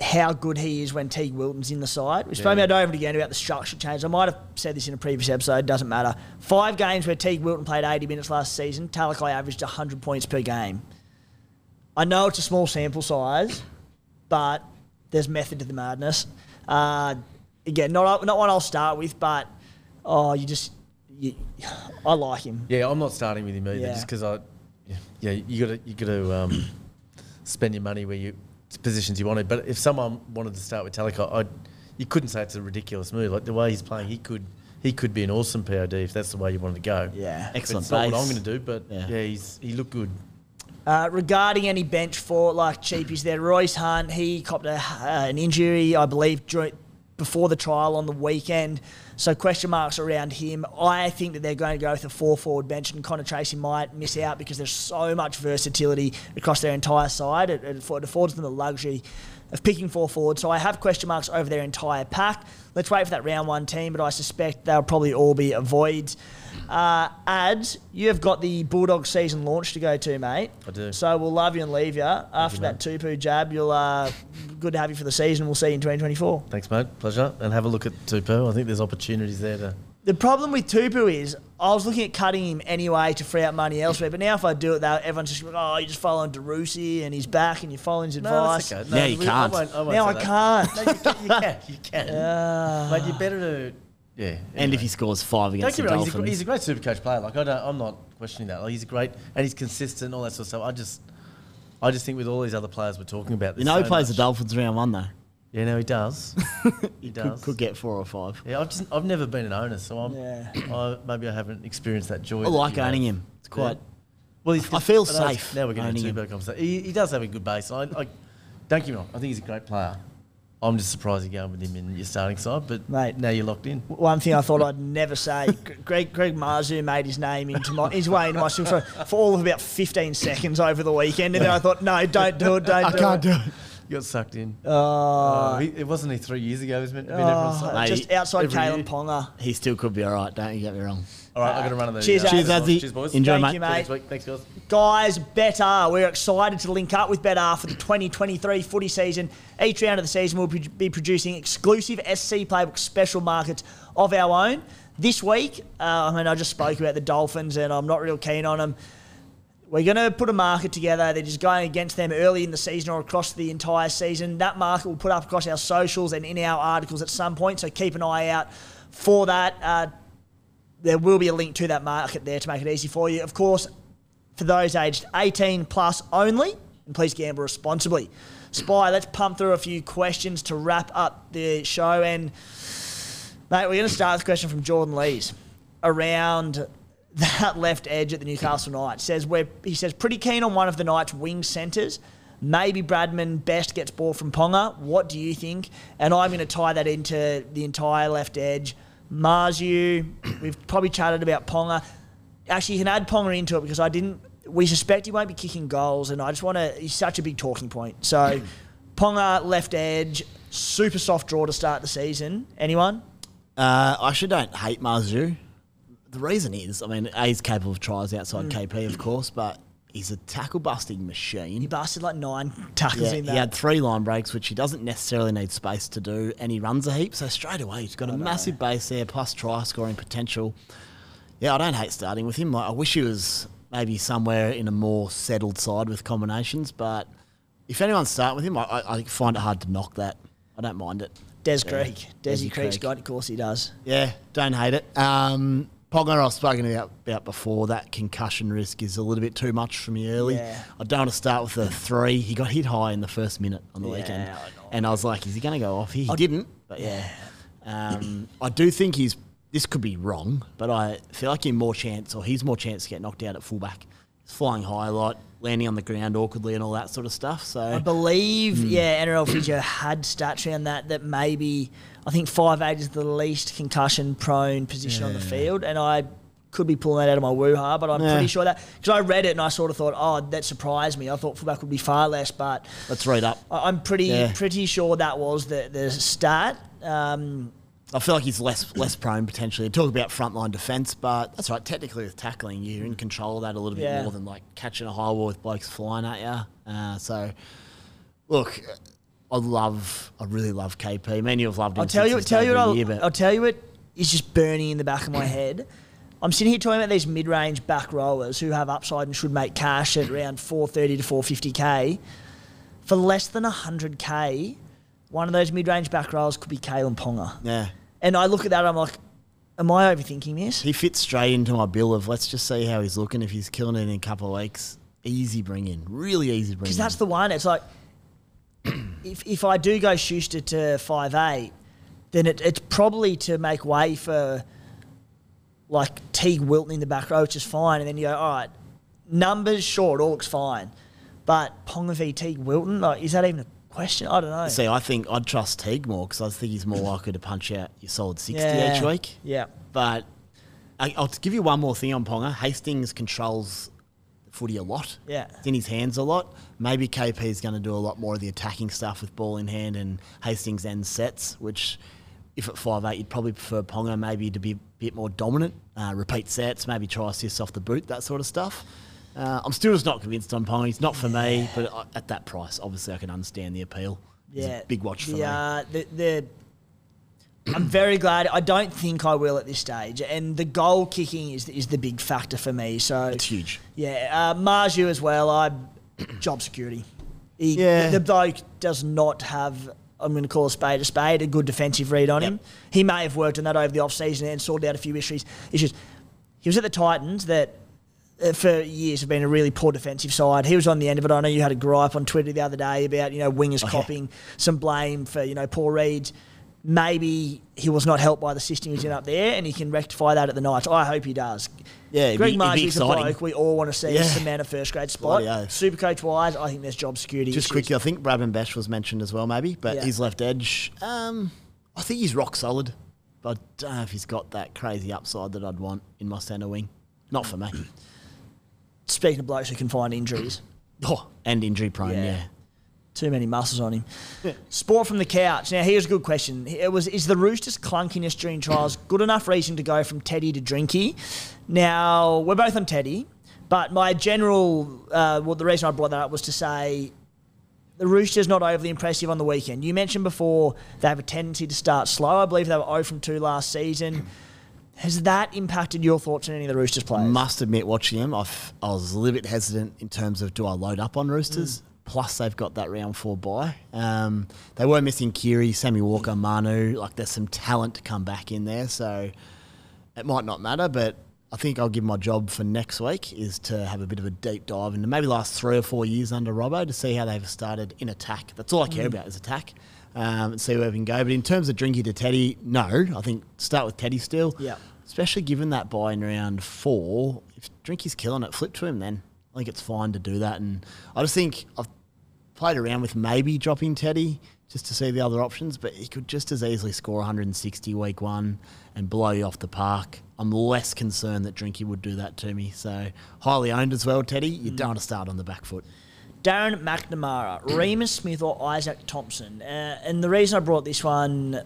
how good he is when Teig Wilton's in the side. We've spoken Yeah. about over and again about the structure change. I might have said this in a previous episode, doesn't matter. Five games where Teig Wilton played 80 minutes last season, Talakai averaged 100 points per game. I know it's a small sample size, but there's method to the madness. Uh, again, not, not one I'll start with, but oh, you just, you, I like him. Yeah, I'm not starting with him either, Yeah. just because I, yeah, you got to you got to um, spend your money where you positions you wanted. But if someone wanted to start with Talakai, I, you couldn't say it's a ridiculous move. Like the way he's playing, he could he could be an awesome POD if that's the way you wanted to go. Yeah. But Excellent It's not what. I'm going to do, but Yeah. yeah, he's he looked good. Uh, regarding any bench for like cheapies there, Royce Hunt, he copped a, uh, an injury, I believe, during, before the trial on the weekend. So question marks around him. I think that they're going to go with a four forward bench, and Connor Tracey might miss out because there's so much versatility across their entire side. It, it it affords them the luxury of picking four forward. So I have question marks over their entire pack. Let's wait for that round one team, but I suspect they'll probably all be avoids. Uh, ads, you have got the Bulldog season launch to go to, mate. I do. So we'll love you and leave you. After you, that Tupou jab, you'll uh, good to have you for the season. We'll see you in 2024. Thanks, mate. Pleasure. And have a look at Tupou. I think there's opportunities there to. The problem with Tupou is I was looking at cutting him anyway to free up money elsewhere, but now if I do it, though, everyone's just like, oh, you're just following Derusi and he's back and you're following his advice. No, that's okay. Yeah, you we- can't. I won't, I won't Now say I that. can't. No, you can. You can. You can. Mate, you better to. Yeah. And anyway. if he scores five Don't against get the me wrong, he's a, Dolphins, he's a great super coach player. Like I don't, I'm not questioning that. Like he's a great and he's consistent, all that sort of stuff. I just, I just think with all these other players we're talking about, you there's know he so plays the much- Dolphins round one though. Yeah, no, he does. he does. could get four or five. yeah, I've just, I've never been an owner, so I'm, Yeah. I, maybe I haven't experienced that joy. I that like you owning have. him. It's quite. Well, he's, I feel know it's- safe Now we're getting owning into him. two conversation. He, he does have a good base. I, I, don't get me wrong. I think he's a great player. I'm just surprised you're going with him in your starting side, but Mate. now you're locked in. One thing I thought I'd never say: Greg Greg Marzhew made his name into my his way into my super for all of about 15 seconds over the weekend, and then I thought, no, don't do it, don't I do can't do it. You got sucked in. Oh, Uh, he, it wasn't he three years ago. He was meant to be everyone's side. Mate, just outside every Kalyn year. Ponga. He still could be all right. Don't you get me wrong. All right, I've got to run on the. Cheers, uh, Cheers, Azzy. Cheers, boys. Enjoy, Thank mate. you, mate. next week. Thanks, guys. Guys, better. We're excited to link up with Better for the 2023 footy season. Each round of the season, we'll be be producing exclusive SC Playbook special markets of our own. This week, uh, I mean, I just spoke about the Dolphins and I'm not real keen on them. We're going to put a market together. They're just going against them early in the season or across the entire season. That market will put up across our socials and in our articles at some point, so keep an eye out for that. Uh, there will be a link to that market there to make it easy for you. Of course, for those aged 18 plus only, and please gamble responsibly. Spy, let's pump through a few questions to wrap up the show. And, mate, we're going to start with a question from Jordan Lees around that left edge at the Newcastle Knights. Says we're, he says, pretty keen on one of the Knights' wing centres. Maybe Bradman Best gets ball from Ponga. What do you think? And I'm going to tie that into the entire left edge. Marzhew, we've probably chatted about Ponga. Actually, you can add Ponga into it because I didn't. We suspect he won't be kicking goals, and I just want to. He's such a big talking point. So, Ponga left edge, super soft draw to start the season. Anyone? Uh, I actually don't hate Marzhew. The reason is, I mean, A, he's capable of tries outside KP, of course, but he's a tackle busting machine. He busted like nine tackles Yeah, in that. he had three line breaks, which he doesn't necessarily need space to do, and he runs a heap. So straight away, he's got a massive base there, plus try scoring potential. Yeah, I don't hate starting with him. Like, I wish he was maybe somewhere in a more settled side with combinations, but if anyone's starting with him, I, I, I find it hard to knock that. I don't mind it. Des Yeah. Creek. Desi Desi Creek's Creek. got it, of course he does. Yeah, don't hate it. Um, Ponga, I've spoken about, about before. That concussion risk is a little bit too much for me early. Yeah. I don't want to start with a three. He got hit high in the first minute on the Yeah, weekend, I and I was like, "Is he going to go off?" He, he didn't, but yeah. Um, I do think he's. This could be wrong, but I feel like he's more chance, or he's more chance to get knocked out at fullback. He's flying high a lot, landing on the ground awkwardly, and all that sort of stuff. So I believe, Hmm. yeah, NRL Physio had stats around that, that maybe, I think five eight is the least concussion prone position on the field. And I could be pulling that out of my woo-ha, but I'm Yeah. pretty sure that, because I read it and I sort of thought, oh, that surprised me. I thought fullback would be far less, but let's read up. I- I'm pretty Yeah. pretty sure that was the, the stat. Um, I feel like he's less less prone potentially. Talk about frontline defence, but that's right. Technically, with tackling, you're in control of that a little bit Yeah. more than like catching a high wall with blokes flying at you. Uh, so, look, I love, I really love KP. Many have loved him. I'll tell you, tell you what I'll, year, I'll tell you what is just burning in the back of my head. I'm sitting here talking about these mid-range back rowers who have upside and should make cash at around 430 to 450k. For less than 100k, one of those mid-range back rowers could be Kalyn Ponga. yeah, And I look at that, I'm like, am I overthinking this? he fits straight into my bill of let's just see how he's looking. If he's killing it in a couple of weeks, easy bring in, really easy bring in. Because that's the one. It's like if if I do go Schuster to five eight, then it, it's probably to make way for like Teig Wilton in the back row, which is fine. And then you go, all right, numbers short, all looks fine, but Ponga v Teig Wilton, like is that even a question? I don't know. See, I think I'd trust Teig more because I think he's more likely to punch out your solid sixty Yeah. each week. Yeah. But I, I'll give you one more thing on Ponga. Hastings controls footy a lot. Yeah. It's in his hands a lot. Maybe KP is going to do a lot more of the attacking stuff with ball in hand and Hastings end sets, which if at five eight you'd probably prefer Ponga maybe to be a bit more dominant, uh, repeat sets, maybe try assists off the boot, that sort of stuff. Uh, I'm still just not convinced on Ponga. He's not for me, but at that price, obviously I can understand the appeal. Yeah, a big watch for the, me. Uh, the, the I'm very glad. I don't think I will at this stage, and the goal kicking is is the big factor for me. So It's huge. Yeah, uh, Marzhew as well. I job security. He, Yeah. the bloke does not have. I'm going to call a spade a spade. A good defensive read on Yep. him. He may have worked on that over the off season and sorted out a few issues. Issues. He was at the Titans that. uh, For years, have been a really poor defensive side. He was on the end of it. I know you had a gripe on Twitter the other day about you know wingers Oh, yeah. some blame for you know poor reads. Maybe he was not helped by the system he's in up there, and he can rectify that at the Knights. I hope he does. Yeah, Greg be- it'd a bloke we all want to see Yeah. cement a first grade spot. Bloody. Super coach wise, I think there's job security. Just issues. quickly, I think Bradman Best was mentioned as well, maybe, but Yeah. his left edge, um, I think he's rock solid. But I don't know if he's got that crazy upside that I'd want in my centre wing. Not for me. Speaking of blokes who can find injuries, Oh, and injury prone, Yeah. yeah. Too many muscles on him. Sport from the couch. Now here's a good question. It was is the Roosters clunkiness during trials good enough reason to go from Teddy to Drinky? Now we're both on Teddy, but my general uh, well the reason I brought that up was to say the Roosters not overly impressive on the weekend. You mentioned before they have a tendency to start slow. I believe they were 0 from 2 last season. Has that impacted your thoughts on any of the Roosters players? Must admit, watching him, I've, I was a little bit hesitant in terms of do I load up on Roosters? Plus, they've got that round four bye. Um, they were missing Kiri, Sammy Walker, Manu. Like, there's some talent to come back in there, so it might not matter. But I think I'll give my job for next week is to have a bit of a deep dive into maybe last three or four years under Robbo to see how they've started in attack. That's all I care about is attack. Um, and see where we can go. But in terms of Drinky to Teddy, no. I think start with Teddy still. Yeah. Especially given that buy in round four. If Drinky's killing it, flip to him then. I think it's fine to do that. And I just think I've played around with maybe dropping Teddy just to see the other options, but he could just as easily score 160 week one and blow you off the park. I'm less concerned that Drinky would do that to me. So highly owned as well, Teddy. You don't want to start on the back foot. Darren McNamara, Remus Smith, or Izaac Thompson. Uh, and the reason I brought this one,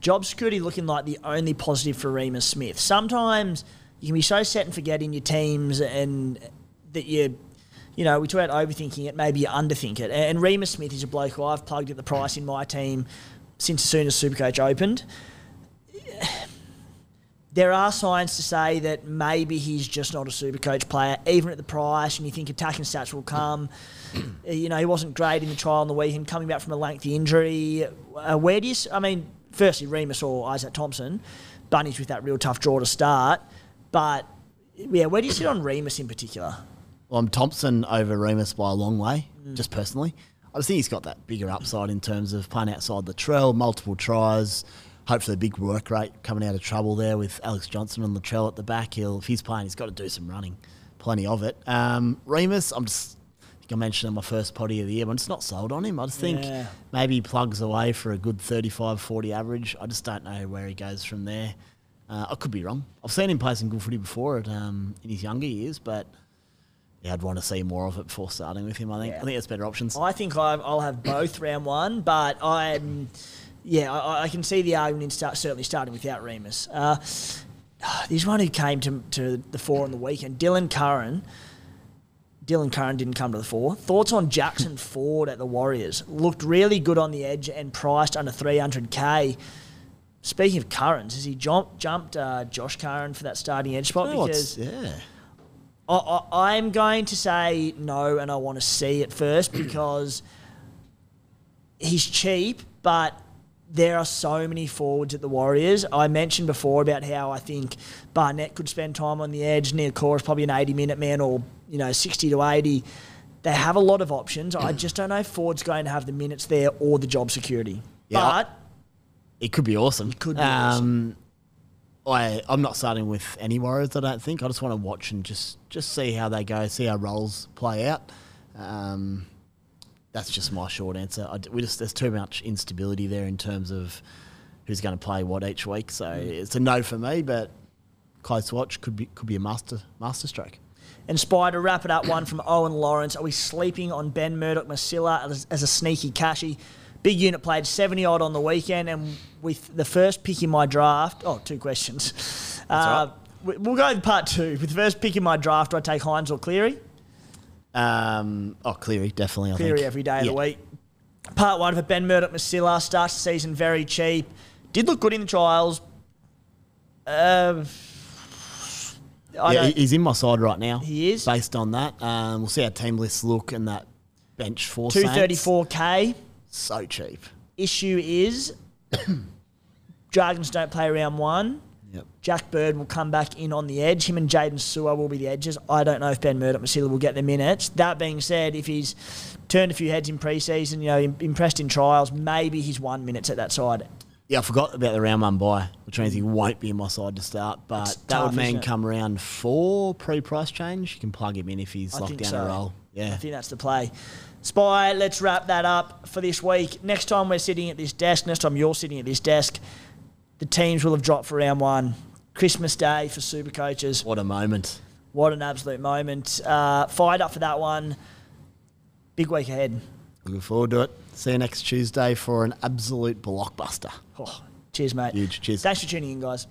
job security looking like the only positive for Remus Smith. Sometimes you can be so set and forget in your teams and that you, you know, we talk about overthinking it, maybe you underthink it. And Remus Smith is a bloke who I've plugged at the price in my team since as soon as Supercoach opened. There are signs to say that maybe he's just not a super coach player, even at the price, and you think attacking stats will come. you know, he wasn't great in the trial on the weekend, coming back from a lengthy injury. Uh, where do you, I mean, firstly, Remus or Izaac Thompson, Bunnies with that real tough draw to start. But, yeah, where do you sit on Remus in particular? Well, I'm Thompson over Remus by a long way, just personally. I just think he's got that bigger upside in terms of playing outside the trail, multiple tries, hopefully a big work rate coming out of trouble there with Alex Johnston on the Latrell at the back. He'll, if he's playing, he's got to do some running, plenty of it. Um, Remus, I'm just, I think I mentioned in my first potty of the year, but I'm just not sold on him. I just think Yeah. maybe he plugs away for a good 35 40 average. I just don't know where he goes from there. Uh, I could be wrong. I've seen him play some good footy before at, um, in his younger years, but yeah, I'd want to see more of it before starting with him. I think Yeah. I think that's better options. I think I've, I'll have both round one, but I'm, yeah, I, I can see the argument in start, certainly starting without Remus. Uh, there's one who came to, to the fore on the weekend, Dylan Curran. Dylan Curran didn't come to the fore. Thoughts on Jackson Ford at the Warriors? Looked really good on the edge and priced under 300k. Speaking of Currans, has he jump, jumped uh, Josh Curran for that starting edge spot? What's- because yeah, I, I, I'm going to say no, and I want to see it first because he's cheap, but there are so many forwards at the Warriors. I mentioned before about how I think Barnett could spend time on the edge. Niukore is probably an 80 minute man or, you know, 60 to 80. They have a lot of options. I just don't know if Ford's going to have the minutes there or the job security. Yeah, but it could be awesome. It could be um, I I'm not starting with any Warriors. I don't think. I just want to watch and just just see how they go, see how roles play out. Um, that's just my short answer. I we just there's too much instability there in terms of who's going to play what each week. So it's a no for me, but close watch could be could be a master master stroke. And Spy, to wrap it up, one from Owen Lawrence. Are we sleeping on Ben Murdoch Masila as, as a sneaky cashy? Big unit played 70 odd on the weekend, and with the first pick in my draft, oh, two questions. Uh, we- We'll go with part two. With the first pick in my draft, do I take Hynes or Cleary? Um, oh, Cleary definitely. I Cleary think. every day of Yeah. the week. Part one for Ben Murdoch Masila starts the season very cheap. Did look good in the trials. Uh, I yeah, he's in my side right now. He is? Based on that, um, we'll see how team lists look and that bench for 234k. So cheap. issue is Dragons don't play round one. Yep. Jack Bird will come back in on the edge. Him and Jaydn Su'A will be the edges. I don't know if Ben Murdoch Masila will get the minutes. That being said, if he's turned a few heads in preseason, you know, impressed in trials, maybe he's one minutes at that side. Yeah, I forgot about the round one buy, which means he won't be in my side to start. But that tough, would mean come round four pre-price change, you can plug him in if he's I locked down so. a roll. Yeah, I think that's the play. Spy, let's wrap that up for this week. Next time we're sitting at this desk, next time you're sitting at this desk, the teams will have dropped for round one. Christmas Day for super coaches. What a moment. What an absolute moment. Uh, fired up for that one. Big week ahead. Looking forward to it. See you next Tuesday for an absolute blockbuster. Oh, cheers, mate. Huge. Cheers. Thanks for tuning in, guys.